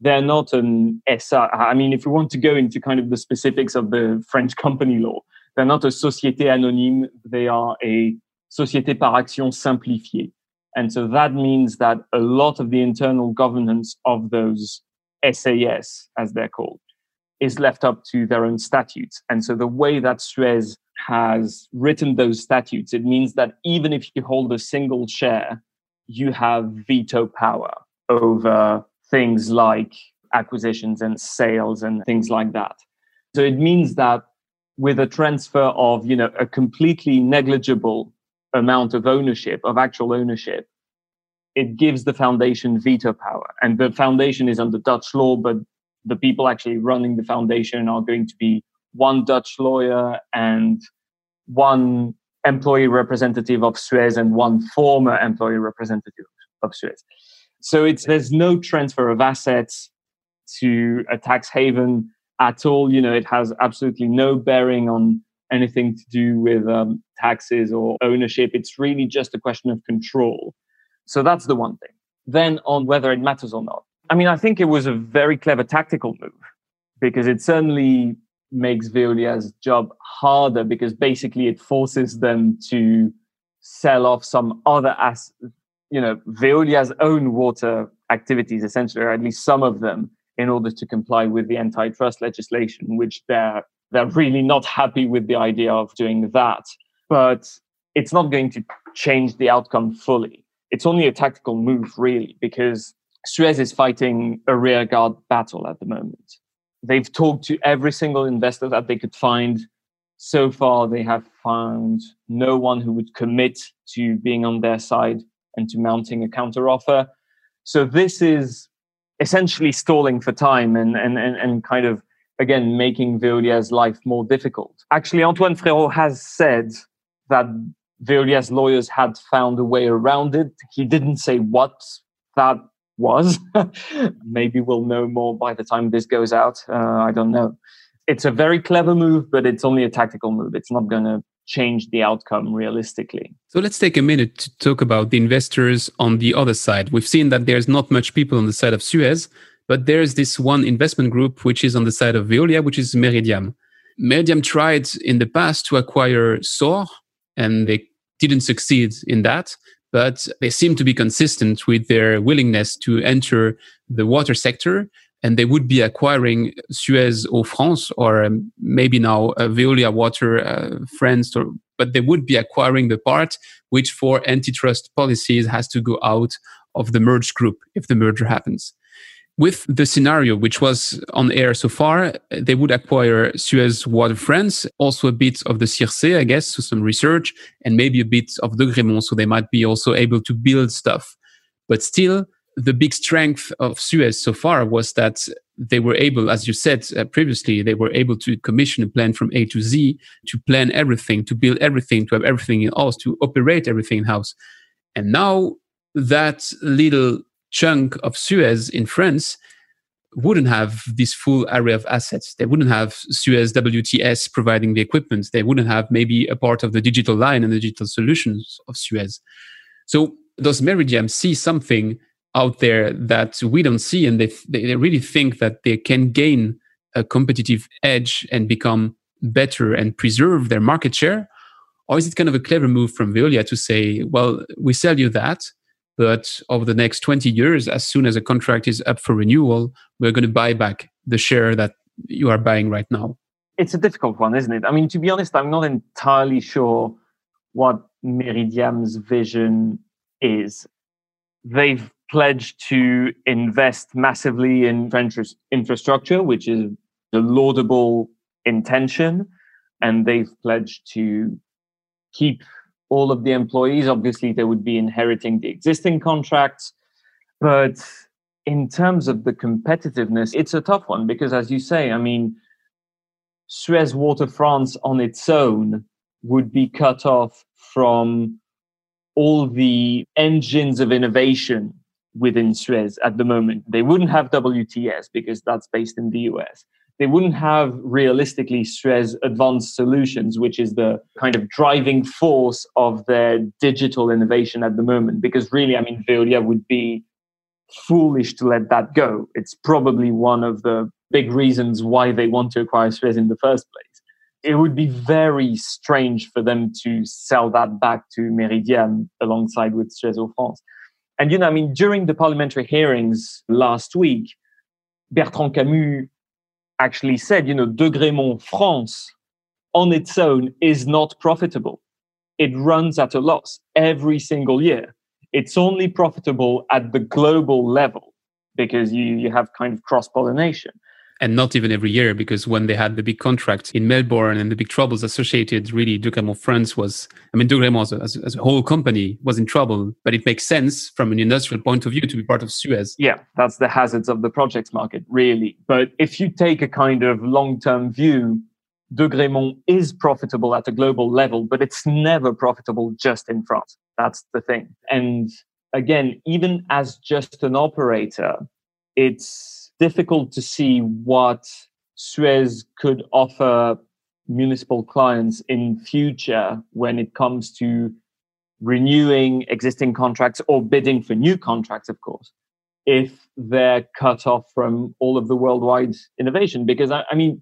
they're not an SA. I mean, if we want to go into kind of the specifics of the French company law, they're not a société anonyme. They are a société par action simplifiée. And so that means that a lot of the internal governance of those SAS, as they're called, is left up to their own statutes. And so the way that Suez has written those statutes, it means that even if you hold a single share, you have veto power over things like acquisitions and sales and things like that. So it means that with a transfer of, you know, a completely negligible amount of ownership, of actual ownership, it gives the foundation veto power. And the foundation is under Dutch law, but the people actually running the foundation are going to be one Dutch lawyer and one employee representative of Suez and one former employee representative of Suez. So it's there's no transfer of assets to a tax haven at all. You know, it has absolutely no bearing on anything to do with um, taxes or ownership. It's really just a question of control. So that's the one thing. Then on whether it matters or not. I mean, I think it was a very clever tactical move because it certainly makes Veolia's job harder because basically it forces them to sell off some other as you know Veolia's own water activities essentially or at least some of them in order to comply with the antitrust legislation which they're they're really not happy with the idea of doing that. But it's not going to change the outcome fully. It's only a tactical move really because Suez is fighting a rearguard battle at the moment they've talked to every single investor that they could find. So far, they have found no one who would commit to being on their side and to mounting a counteroffer. So this is essentially stalling for time and, and, and, and kind of, again, making Veolia's life more difficult. Actually, Antoine Frérot has said that Veolia's lawyers had found a way around it. He didn't say what that was. Maybe we'll know more by the time this goes out. Uh, I don't know. It's a very clever move, but it's only a tactical move. It's not going to change the outcome realistically. So let's take a minute to talk about the investors on the other side. We've seen that there's not much people on the side of Suez, but there's this one investment group which is on the side of Veolia, which is Meridiam. Meridiam tried in the past to acquire Saur, and they didn't succeed in that but they seem to be consistent with their willingness to enter the water sector. And they would be acquiring Suez Eau France or um, maybe now uh, Veolia Water uh, France, or, but they would be acquiring the part which, for antitrust policies, has to go out of the merged group if the merger happens with the scenario which was on air so far, they would acquire Suez Water France, also a bit of the CIRSEE, I guess, so some research, and maybe a bit of the Degremont, so they might be also able to build stuff. But still, the big strength of Suez so far was that they were able, as you said uh, previously, they were able to commission a plan from A to Z, to plan everything, to build everything, to have everything in house, to operate everything in house. And now that little chunk of Suez in France wouldn't have this full array of assets. They wouldn't have Suez WTS providing the equipment. They wouldn't have maybe a part of the digital line and the digital solutions of Suez. So does Meridiam see something out there that we don't see, and they they really think that they can gain a competitive edge and become better and preserve their market share? Or is it kind of a clever move from Veolia to say, well, we sell you that, but over the next 20 years, as soon as a contract is up for renewal, we're going to buy back the share that you are buying right now. It's a difficult one, isn't it? I mean, to be honest, I'm not entirely sure what Meridiam's vision is. They've pledged to invest massively in infrastructure, which is a laudable intention. And they've pledged to keep all of the employees. Obviously, they would be inheriting the existing contracts. But in terms of the competitiveness, it's a tough one because, as you say, I mean, Suez Water France on its own would be cut off from all the engines of innovation within Suez at the moment. They wouldn't have WTS because that's based in the US they wouldn't have realistically Suez advanced solutions, which is the kind of driving force of their digital innovation at the moment. Because really, I mean, Veolia would be foolish to let that go. It's probably one of the big reasons why they want to acquire Suez in the first place. It would be very strange for them to sell that back to Meridiam alongside with Suez Eau France. And, you know, I mean, during the parliamentary hearings last week, Bertrand Camus actually said, you know, Degremont France on its own is not profitable. It runs at a loss every single year. It's only profitable at the global level because you, you have kind of cross pollination and not even every year because when they had the big contract in Melbourne and the big troubles associated, really Degremont France was, I mean, Degremont as as, as a whole company was in trouble, but it makes sense from an industrial point of view to be part of Suez. Yeah, that's the hazards of the projects market, really. But if you take a kind of long-term view, Degremont is profitable at a global level, but it's never profitable just in France. That's the thing. And again, even as just an operator, it's difficult to see what Suez could offer municipal clients in future when it comes to renewing existing contracts or bidding for new contracts, of course, if they're cut off from all of the worldwide innovation. Because I, I mean,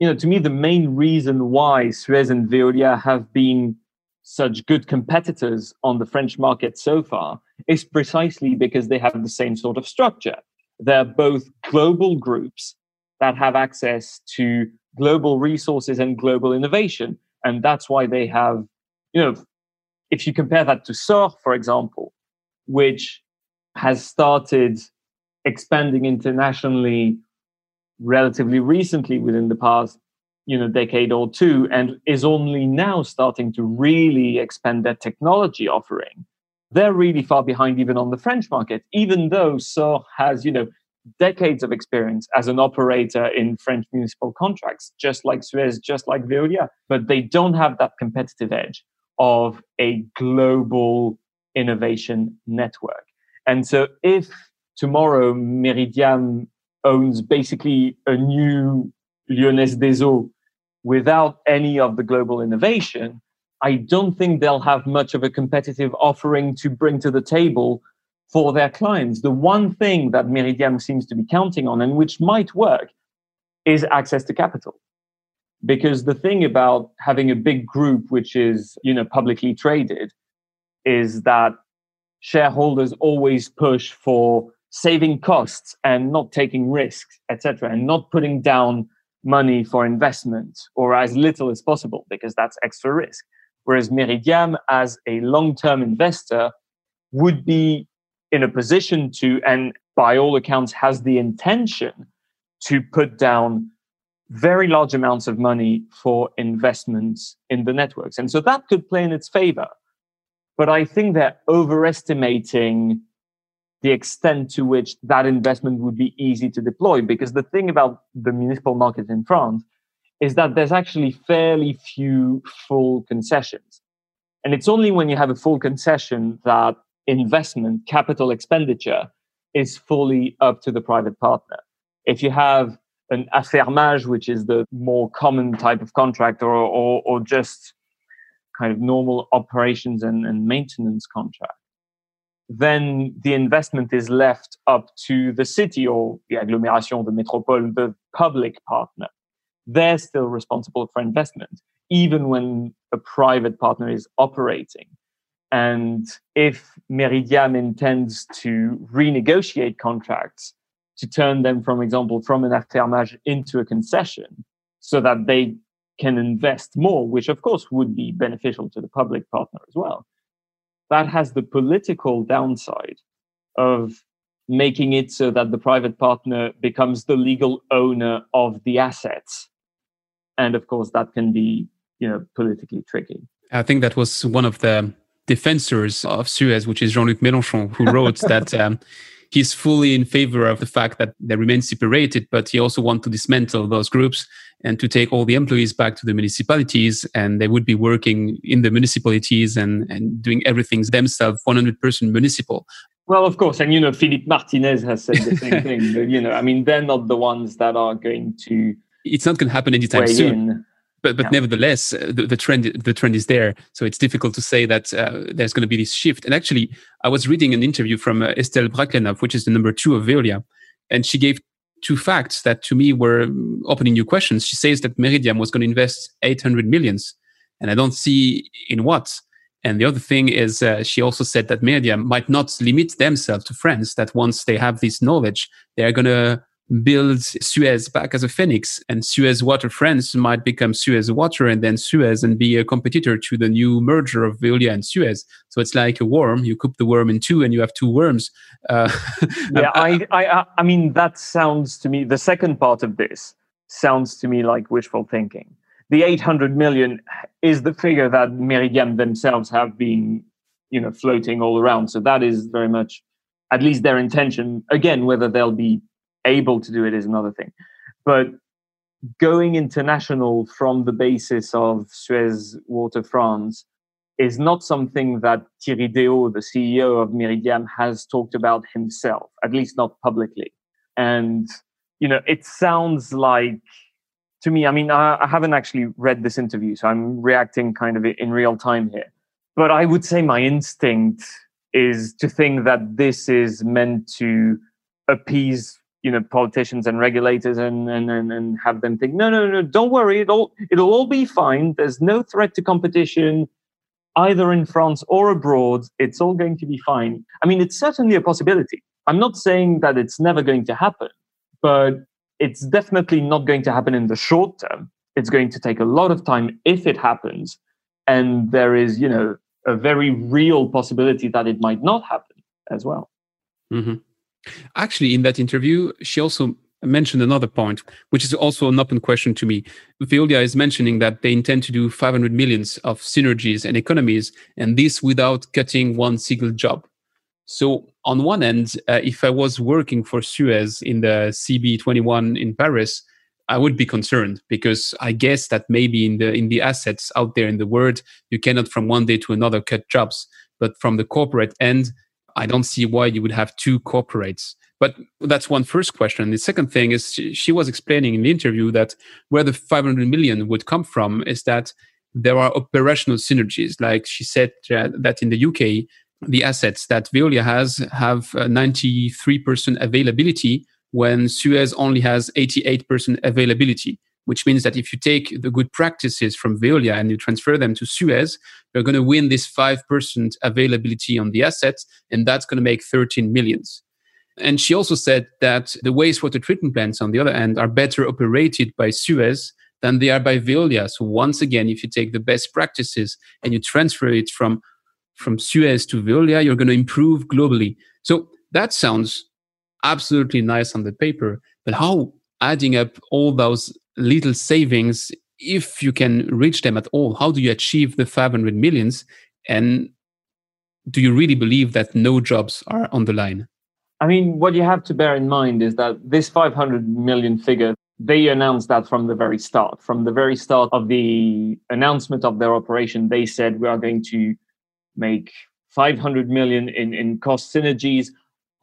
you know, to me, the main reason why Suez and Veolia have been such good competitors on the French market so far is precisely because they have the same sort of structure. They're both global groups that have access to global resources and global innovation. And that's why they have, you know, if you compare that to Saur, for example, which has started expanding internationally relatively recently within the past you know decade or two and is only now starting to really expand their technology offering they're really far behind even on the french market even though Saur has you know decades of experience as an operator in french municipal contracts just like suez just like veolia but they don't have that competitive edge of a global innovation network. And so if tomorrow meridiam owns basically a new Lyonnaise des Eaux without any of the global innovation, I don't think they'll have much of a competitive offering to bring to the table for their clients. The one thing that Meridiam seems to be counting on and which might work is access to capital. Because the thing about having a big group which is, you know, publicly traded is that shareholders always push for saving costs and not taking risks, etc., and not putting down money for investment or as little as possible because that's extra risk. Whereas Meridiam, as a long term investor, would be in a position to, and by all accounts, has the intention to put down very large amounts of money for investments in the networks. And so that could play in its favor. But I think they're overestimating the extent to which that investment would be easy to deploy. Because the thing about the municipal market in France is that there's actually fairly few full concessions. And it's only when you have a full concession that investment, capital expenditure, is fully up to the private partner. If you have an affermage, which is the more common type of contract, or, or, or just kind of normal operations and, and maintenance contract, then the investment is left up to the city or the agglomeration, the métropole, the public partner. They're still responsible for investment, even when a private partner is operating. And if Meridiam intends to renegotiate contracts to turn them, from example, from an affermage into a concession so that they can invest more, which of course would be beneficial to the public partner as well, that has the political downside of making it so that the private partner becomes the legal owner of the assets. And of course, that can be, you know, politically tricky. I think that was one of the defenders of Suez, which is Jean-Luc Mélenchon, who wrote that um, he's fully in favor of the fact that they remain separated, but he also wants to dismantle those groups and to take all the employees back to the municipalities and they would be working in the municipalities and, and doing everything themselves 100% municipal. Well, of course. And, you know, Philippe Martinez has said the same thing. But, you know, I mean, they're not the ones that are going to. It's not going to happen anytime soon. In. But but yeah. nevertheless uh, the, the, trend the trend is there. So it's difficult to say that uh, there's going to be this shift. And actually i was reading an interview from uh, estelle brachlianoff which is the number two of veolia and she gave two facts that to me were opening new questions. She says that meridiam was going to invest 800 millions and i don't see in what. And the other thing is uh, she also said that meridiam might not limit themselves to france that once they have this knowledge they're going to build Suez back as a phoenix and Suez Water France might become Suez Water and then Suez and be a competitor to the new merger of Veolia and Suez. So it's like a worm. You cook the worm in two and you have two worms. Uh, yeah, I, I, I mean, that sounds to me, the second part of this sounds to me like wishful thinking. The 800 million is the figure that Meridiam themselves have been, you know, floating all around. So that is very much, at least their intention. Again, whether they'll be able to do it is another thing. But going international from the basis of Suez Water France is not something that Thierry Déau, the CEO of Meridiam, has talked about himself, at least not publicly. And, you know, it sounds like to me, I mean, I, I haven't actually read this interview, so I'm reacting kind of in real time here. But I would say my instinct is to think that this is meant to appease you know politicians and regulators and, and and and have them think no no no don't worry. It'll it'll all be fine. There's no threat to competition either in France or abroad. It's all going to be fine. I mean it's certainly a possibility. I'm not saying that it's never going to happen but it's definitely not going to happen in the short term. It's going to take a lot of time if it happens and there is you know a very real possibility that it might not happen as well. Mm-hmm. Actually, in that interview, she also mentioned another point, which is also an open question to me. Veolia is mentioning that they intend to do 500 millions of synergies and economies, and this without cutting one single job. So, on one end, uh, if I was working for Suez in the CB21 in Paris, I would be concerned because I guess that maybe in the in the assets out there in the world, you cannot from one day to another cut jobs. But from the corporate end, I don't see why you would have two corporates. But that's one first question. The second thing is she, was explaining in the interview that where the 500 million would come from is that there are operational synergies. Like she said that in the UK, the assets that Veolia has have 93% availability when Suez only has 88% availability which means that if you take the good practices from Veolia and you transfer them to Suez, you're going to win this 5% availability on the assets, and that's going to make 13 millions. And she also said that the wastewater treatment plants, on the other hand, are better operated by Suez than they are by Veolia. So once again, if you take the best practices and you transfer it from, from Suez to Veolia, you're going to improve globally. So that sounds absolutely nice on the paper, but how adding up all those little savings if you can reach them at all. How do you achieve the 500 millions? And do you really believe that no jobs are on the line? I mean what you have to bear in mind is that this 500 million figure they announced that from the very start. From the very start of the announcement of their operation they said we are going to make 500 million in, in cost synergies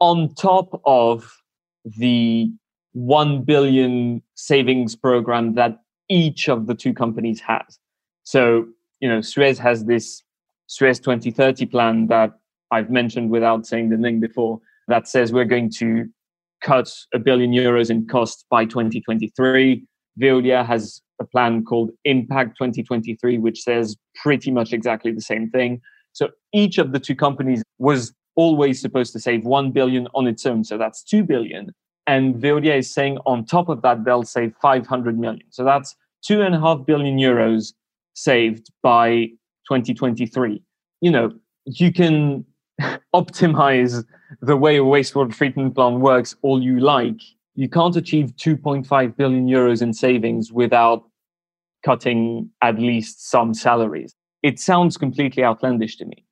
on top of the 1 billion savings program that each of the two companies has. So, you know, Suez has this Suez 2030 plan that I've mentioned without saying the name before that says we're going to cut a billion euros in costs by 2023. Veolia has a plan called Impact 2023, which says pretty much exactly the same thing. So each of the two companies was always supposed to save 1 billion on its own. So that's 2 billion. And Veolia is saying on top of that, they'll save 500 million. So that's two and a half billion euros saved by 2023. You know, you can optimize the way a wastewater treatment plant works all you like. You can't achieve 2.5 billion euros in savings without cutting at least some salaries. It sounds completely outlandish to me.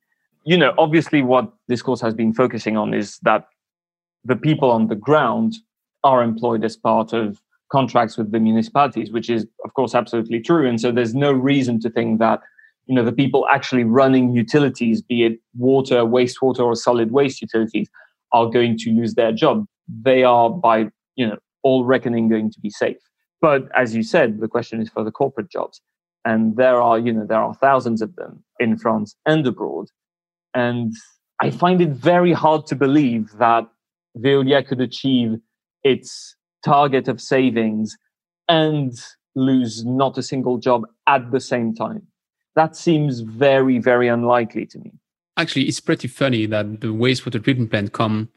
You know, obviously, what this course has been focusing on is that the people on the ground are employed as part of contracts with the municipalities, which is, of course, absolutely true. And so there's no reason to think that you know the people actually running utilities, be it water, wastewater, or solid waste utilities, are going to lose their job. They are, by you know, all reckoning, going to be safe. But as you said, the question is for the corporate jobs, and there are you know there are thousands of them in France and abroad, and I find it very hard to believe that Veolia could achieve its target of savings and lose not a single job at the same time. That seems very, very unlikely to me. Actually, it's pretty funny that the wastewater treatment plant come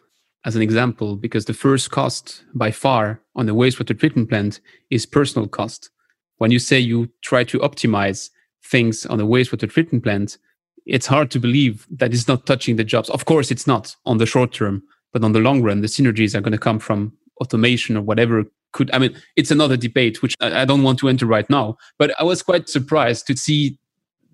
as an example because the first cost by far on the wastewater treatment plant is personal cost. When you say you try to optimize things on a wastewater treatment plant, it's hard to believe that it's not touching the jobs. Of course, it's not on the short term, but on the long run, the synergies are going to come from automation or whatever could i mean it's another debate which I, don't want to enter right now but i was quite surprised to see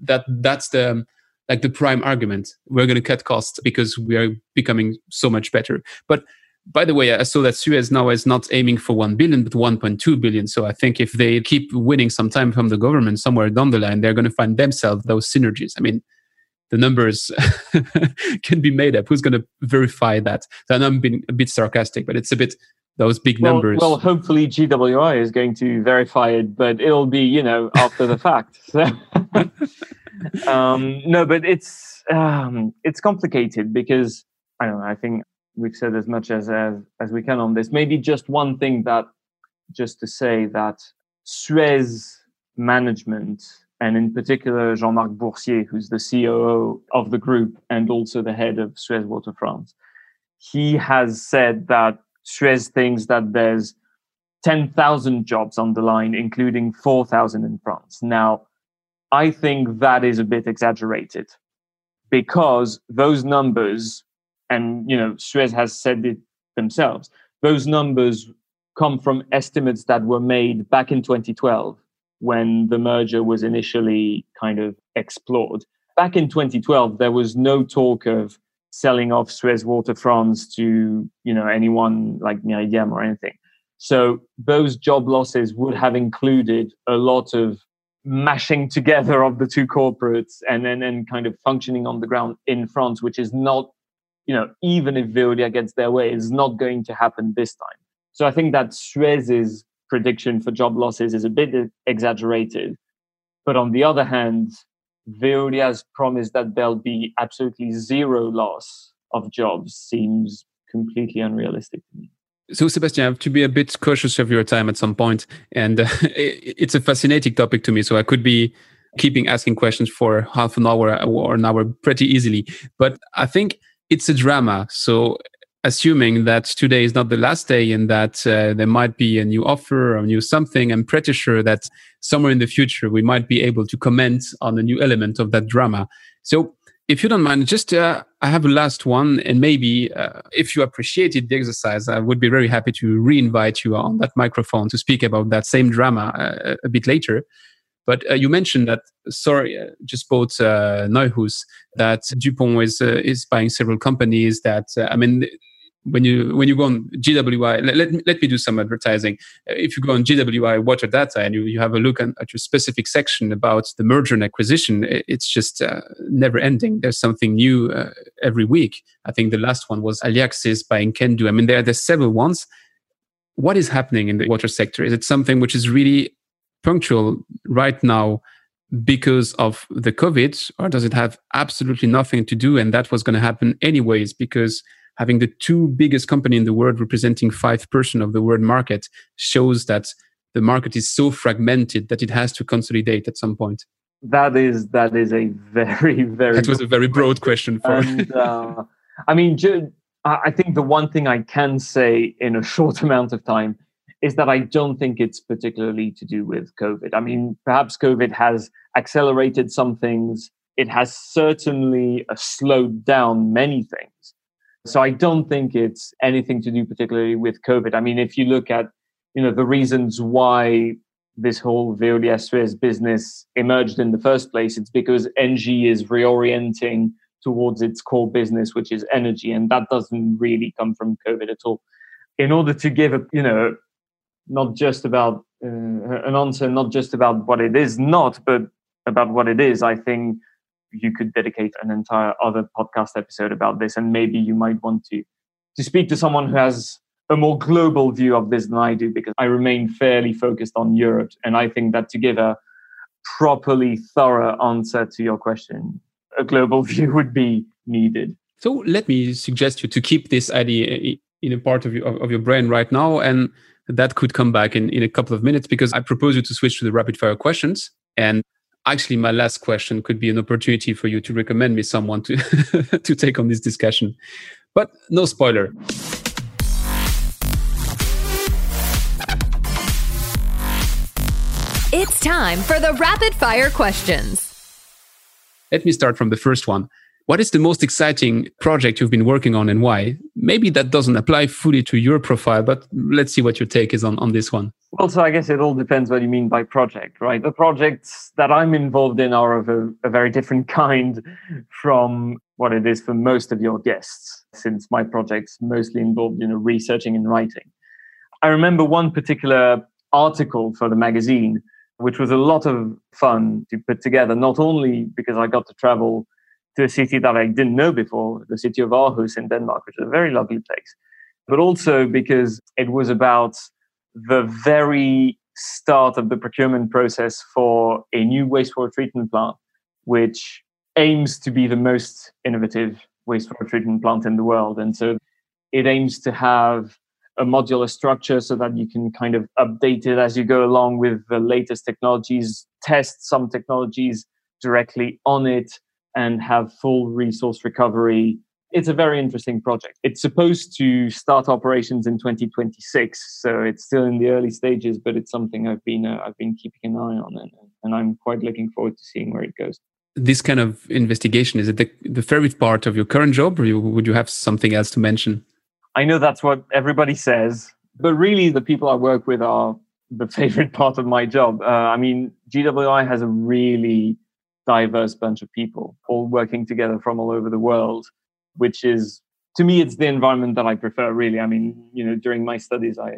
that that's the like the prime argument. We're going to cut costs because we are becoming so much better. But by the way i saw that suez now is not aiming for 1 billion but 1.2 billion. So i think if they keep winning some time from the government somewhere down the line they're going to find themselves those synergies. I mean the numbers can be made up? Who's going to verify that? And I'm being a bit sarcastic, but it's a bit those big well, numbers. Well, hopefully GWI is going to verify it, but it'll be you know after the fact. um, no, but it's um, it's complicated because I don't know. I think we've said as much as, as as we can on this. Maybe just one thing that just to say that Suez management and in particular Jean-Marc Boursier, who's the COO of the group and also the head of Suez Water France, he has said that Suez thinks that there's 10,000 jobs on the line, including 4,000 in France. Now, I think that is a bit exaggerated because those numbers, and you know, Suez has said it themselves, those numbers come from estimates that were made back in 2012 when the merger was initially kind of explored. Back in 2012, there was no talk of selling off Suez Water France to you know anyone like Meridiam or anything. So those job losses would have included a lot of mashing together of the two corporates and then and, kind of functioning on the ground in France, which is not, you know, even if Veolia gets their way, is not going to happen this time. So I think that Suez's prediction for job losses is a bit exaggerated. But on the other hand, Veolia's promise that there'll be absolutely zero loss of jobs seems completely unrealistic to me. So, Sébastien, I have to be a bit cautious of your time at some point, and uh, it's a fascinating topic to me. So, I could be keeping asking questions for half an hour or an hour pretty easily. But I think it's a drama. So, assuming that today is not the last day and that uh, there might be a new offer or new something, I'm pretty sure that somewhere in the future we might be able to comment on a new element of that drama. So, if you don't mind, just uh, I have a last one, and maybe uh, if you appreciated the exercise, I would be very happy to re-invite you on that microphone to speak about that same drama uh, a bit later. But uh, you mentioned that Saur, uh, just bought uh, Nijhuis, that Dupont is uh, is buying several companies. That I mean, when you when you go on GWI, let, let, let me do some advertising. If you go on GWI Water Data and you, you have a look at, at your specific section about the merger and acquisition, it's just uh, never ending. There's something new uh, every week. I think the last one was Aliaxis buying Kendu. I mean, there, are several ones. What is happening in the water sector? Is it something which is really punctual right now because of the COVID, or does it have absolutely nothing to do? And that was going to happen anyways because having the two biggest company in the world representing 5% of the world market shows that the market is so fragmented that it has to consolidate at some point. That is that is a very very that was a very broad question. for and, uh, i mean i think the one thing i can say in a short amount of time is that i don't think it's particularly to do with covid. I mean perhaps covid has accelerated some things. It has certainly uh, slowed down many things so I don't think it's anything to do particularly with COVID. I mean, if you look at, you know, the reasons why this whole Veolia Suez business emerged in the first place, it's because ENGIE is reorienting towards its core business, which is energy, and that doesn't really come from COVID at all. In order to give a, you know, not just about uh, an answer, not just about what it is not, but about what it is, I think you could dedicate an entire other podcast episode about this and maybe you might want to to speak to someone who has a more global view of this than I do because I remain fairly focused on Europe and I think that to give a properly thorough answer to your question a global view would be needed. So let me suggest you to keep this idea in a part of your, of your brain right now and that could come back in, in a couple of minutes because I propose you to switch to the rapid fire questions and actually my last question could be an opportunity for you to recommend me someone to to take on this discussion. But no spoiler. It's time for the rapid fire questions. Let me start from the first one what is the most exciting project you've been working on and why? Maybe that doesn't apply fully to your profile, but let's see what your take is on, on this one. Well, so I guess it all depends what you mean by project, right? The projects that I'm involved in are of a, a very different kind from what it is for most of your guests, since my project's mostly involved in you know, researching and writing. I remember one particular article for the magazine, which was a lot of fun to put together, not only because I got to travel to a city that I didn't know before, the city of Aarhus in Denmark, which is a very lovely place. But also because it was about the very start of the procurement process for a new wastewater treatment plant, which aims to be the most innovative wastewater treatment plant in the world. And so it aims to have a modular structure so that you can kind of update it as you go along with the latest technologies, test some technologies directly on it, and have full resource recovery. It's a very interesting project. It's supposed to start operations in 2026, so it's still in the early stages, but it's something I've been uh, I've been keeping an eye on, and, and I'm quite looking forward to seeing where it goes this kind of investigation is it the, the favorite part of your current job or you, would you have something else to mention i know that's what everybody says but really the people i work with are the favorite part of my job uh, i mean gwi has a really diverse bunch of people all working together from all over the world which is to me it's the environment that i prefer really i mean you know during my studies i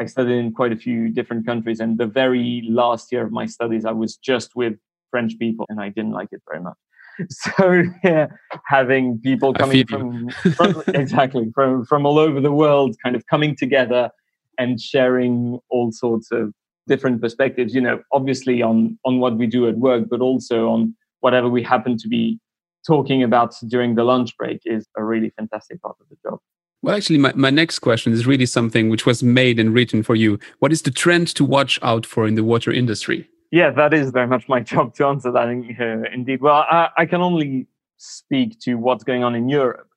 I studied in quite a few different countries, and the very last year of my studies, I was just with French people, and I didn't like it very much. So yeah, having people coming from, from exactly from from all over the world, kind of coming together and sharing all sorts of different perspectives. You know, obviously on on what we do at work, but also on whatever we happen to be talking about during the lunch break is a really fantastic part of the job. Well, actually, my, my next question is really something which was made and written for you. What is the trend to watch out for in the water industry? Yeah, that is very much my job to answer that. Uh, indeed, well, I, I can only speak to what's going on in Europe,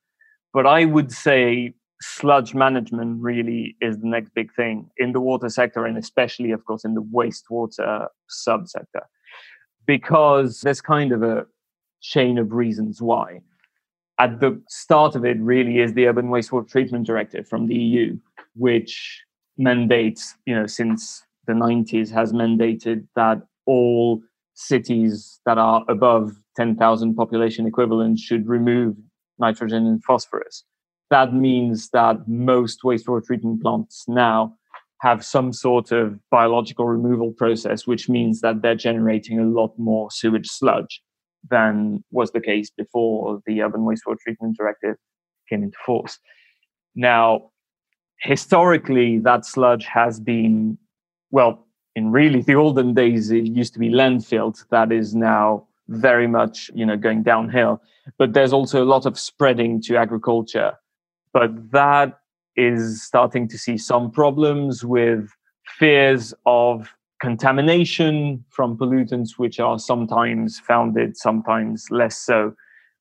but I would say sludge management really is the next big thing in the water sector, and especially, of course, in the wastewater subsector, because there's kind of a chain of reasons why. At the start of it, really, is the Urban Wastewater Treatment Directive from the EU, which mandates, you know, since the 90s has mandated that all cities that are above 10,000 population equivalent should remove nitrogen and phosphorus. That means that most wastewater treatment plants now have some sort of biological removal process, which means that they're generating a lot more sewage sludge than was the case before the Urban Wastewater Treatment Directive came into force. Now, historically, that sludge has been well, in really the olden days, it used to be landfilled. That is now very much, you know, going downhill. But there's also a lot of spreading to agriculture. But that is starting to see some problems with fears of contamination from pollutants, which are sometimes founded, sometimes less so.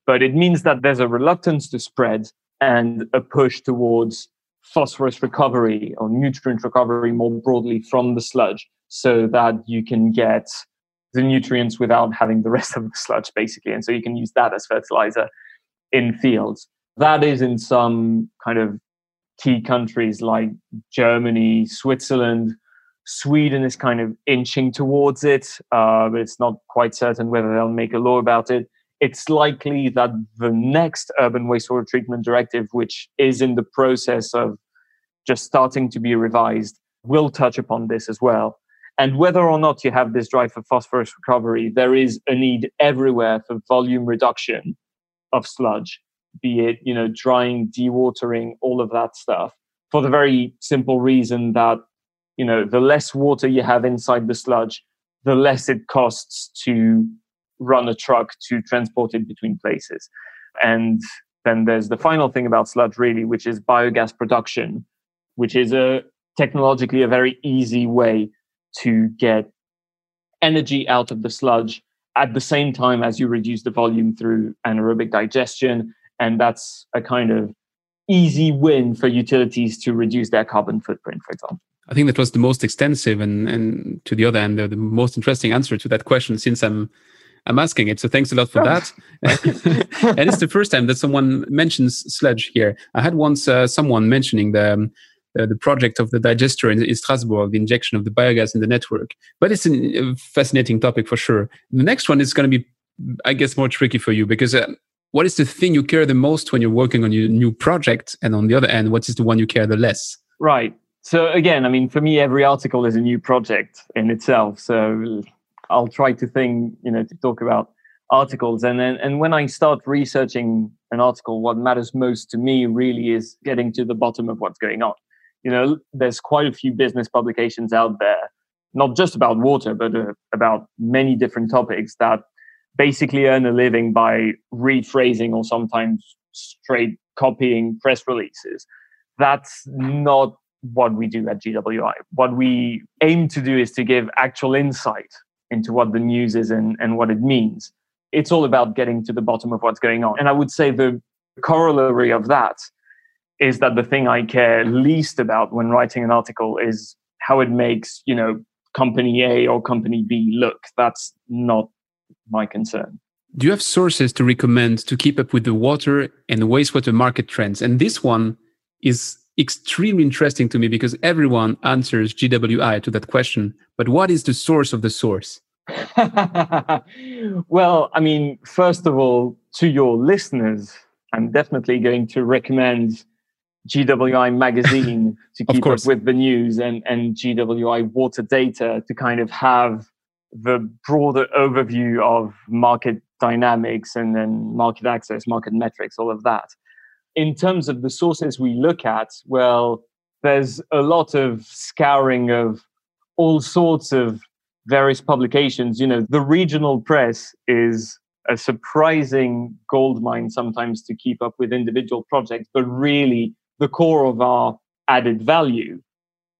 But it means that there's a reluctance to spread and a push towards phosphorus recovery or nutrient recovery more broadly from the sludge so that you can get the nutrients without having the rest of the sludge basically and so you can use that as fertilizer in fields that is in some kind of key countries like germany switzerland. Sweden is kind of inching towards it uh, but it's not quite certain whether they'll make a law about it. It's likely that the next urban wastewater treatment directive, which is in the process of just starting to be revised, will touch upon this as well. And whether or not you have this drive for phosphorus recovery, there is a need everywhere for volume reduction of sludge, be it, you know, drying, dewatering, all of that stuff, for the very simple reason that, you know, the less water you have inside the sludge, the less it costs to run a truck to transport it between places. And then there's the final thing about sludge, really, which is biogas production, which is a technologically a very easy way to get energy out of the sludge at the same time as you reduce the volume through anaerobic digestion. And that's a kind of easy win for utilities to reduce their carbon footprint, for example. I think that was the most extensive and, and to the other end, the most interesting answer to that question since I'm I'm asking it. So thanks a lot for that. and it's the first time that someone mentions sludge here. I had once uh, someone mentioning the, um, the, the project of the digester in, in, Strasbourg, the injection of the biogas in the network. But it's a fascinating topic for sure. The next one is going to be, I guess, more tricky for you because. Uh, what is the thing you care the most when you're working on your new project? And on the other end, what is the one you care the less? Right. So again, I mean, for me, every article is a new project in itself. So I'll try to think, you know, to talk about articles. And then, and when I start researching an article, what matters most to me really is getting to the bottom of what's going on. You know, there's quite a few business publications out there, not just about water, but uh, about many different topics that basically earn a living by rephrasing or sometimes straight copying press releases. That's not what we do at GWI. What we aim to do is to give actual insight into what the news is and, and what it means. It's all about getting to the bottom of what's going on. And I would say the corollary of that is that the thing I care least about when writing an article is how it makes, you know, company A or company B look. That's not my concern. Do you have sources to recommend to keep up with the water and wastewater market trends? And this one is extremely interesting to me because everyone answers GWI to that question. But what is the source of the source? well, I mean, first of all, to your listeners, I'm definitely going to recommend GWI magazine to keep up with the news and, and GWI water data to kind of have the broader overview of market dynamics and then market access, market metrics, all of that. In terms of the sources we look at, well, there's a lot of scouring of all sorts of various publications. You know, the regional press is a surprising goldmine sometimes to keep up with individual projects, but really the core of our added value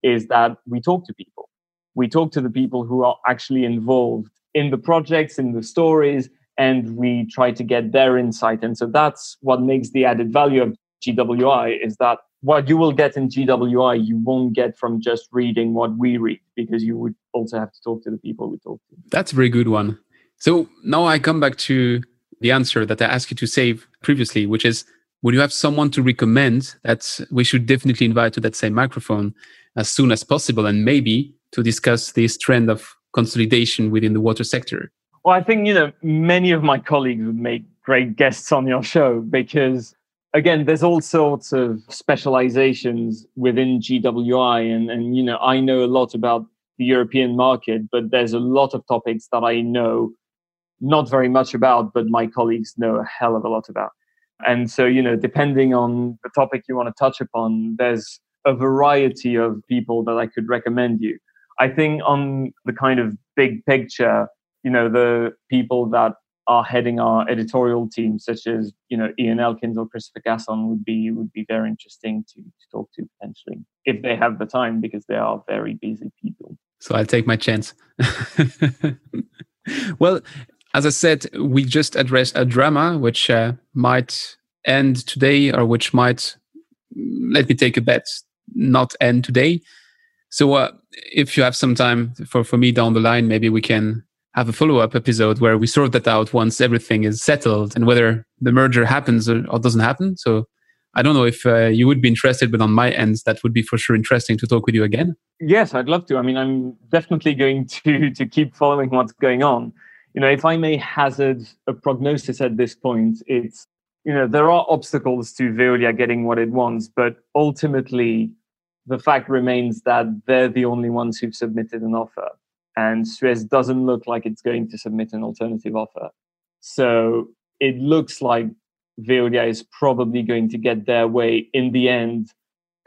is that we talk to people. We talk to the people who are actually involved in the projects, in the stories, and we try to get their insight. And so that's what makes the added value of GWI is that what you will get in GWI, you won't get from just reading what we read because you would also have to talk to the people we talk to. That's a very good one. So now I come back to the answer that I asked you to save previously, which is would you have someone to recommend that we should definitely invite to that same microphone as soon as possible and maybe to discuss this trend of consolidation within the water sector? Well, I think, you know, many of my colleagues would make great guests on your show because again, there's all sorts of specializations within GWI. And, and, you know, I know a lot about the European market, but there's a lot of topics that I know not very much about, but my colleagues know a hell of a lot about. And so, you know, depending on the topic you want to touch upon, there's a variety of people that I could recommend you. I think on the kind of big picture, you know, the people that are heading our editorial team, such as, you know, Ian Elkins or Christopher Gasson would be would be very interesting to, to talk to potentially if they have the time because they are very busy people. So I'll take my chance. well, as I said, we just addressed a drama which uh, might end today or which might, let me take a bet, not end today. So uh, if you have some time for, for me down the line, maybe we can have a follow up episode where we sort that out once everything is settled and whether the merger happens or, or doesn't happen. So I don't know if uh, you would be interested, but on my end, that would be for sure interesting to talk with you again. Yes, I'd love to. I mean, I'm definitely going to to keep following what's going on you know, if I may hazard a prognosis at this point, it's, you know, there are obstacles to Veolia getting what it wants, but ultimately the fact remains that they're the only ones who've submitted an offer. And Suez doesn't look like it's going to submit an alternative offer. So it looks like Veolia is probably going to get their way in the end,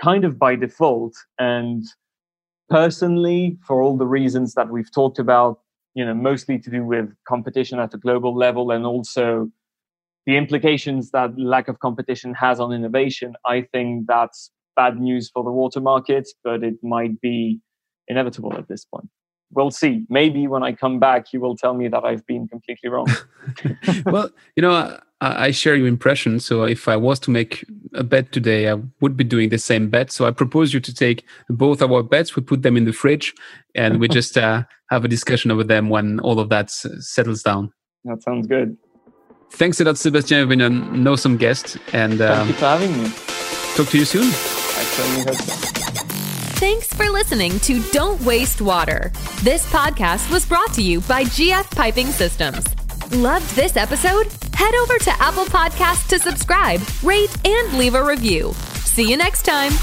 kind of by default. And personally, for all the reasons that we've talked about, you know, mostly to do with competition at a global level and also the implications that lack of competition has on innovation. I think that's bad news for the water market, but it might be inevitable at this point. We'll see. Maybe when I come back, you will tell me that I've been completely wrong. well, you know, I, I share your impression. So if I was to make a bet today, I would be doing the same bet. So I propose you to take both our bets, we put them in the fridge, and we just uh, have a discussion over them when all of that settles down. That sounds good. Thanks a lot, Sébastien. You've been an awesome guest. And um, thank you for having me. Talk to you soon. Thanks for listening to Don't Waste Water. This podcast was brought to you by GF Piping Systems. Loved this episode? Head over to Apple Podcasts to subscribe, rate, and leave a review. See you next time.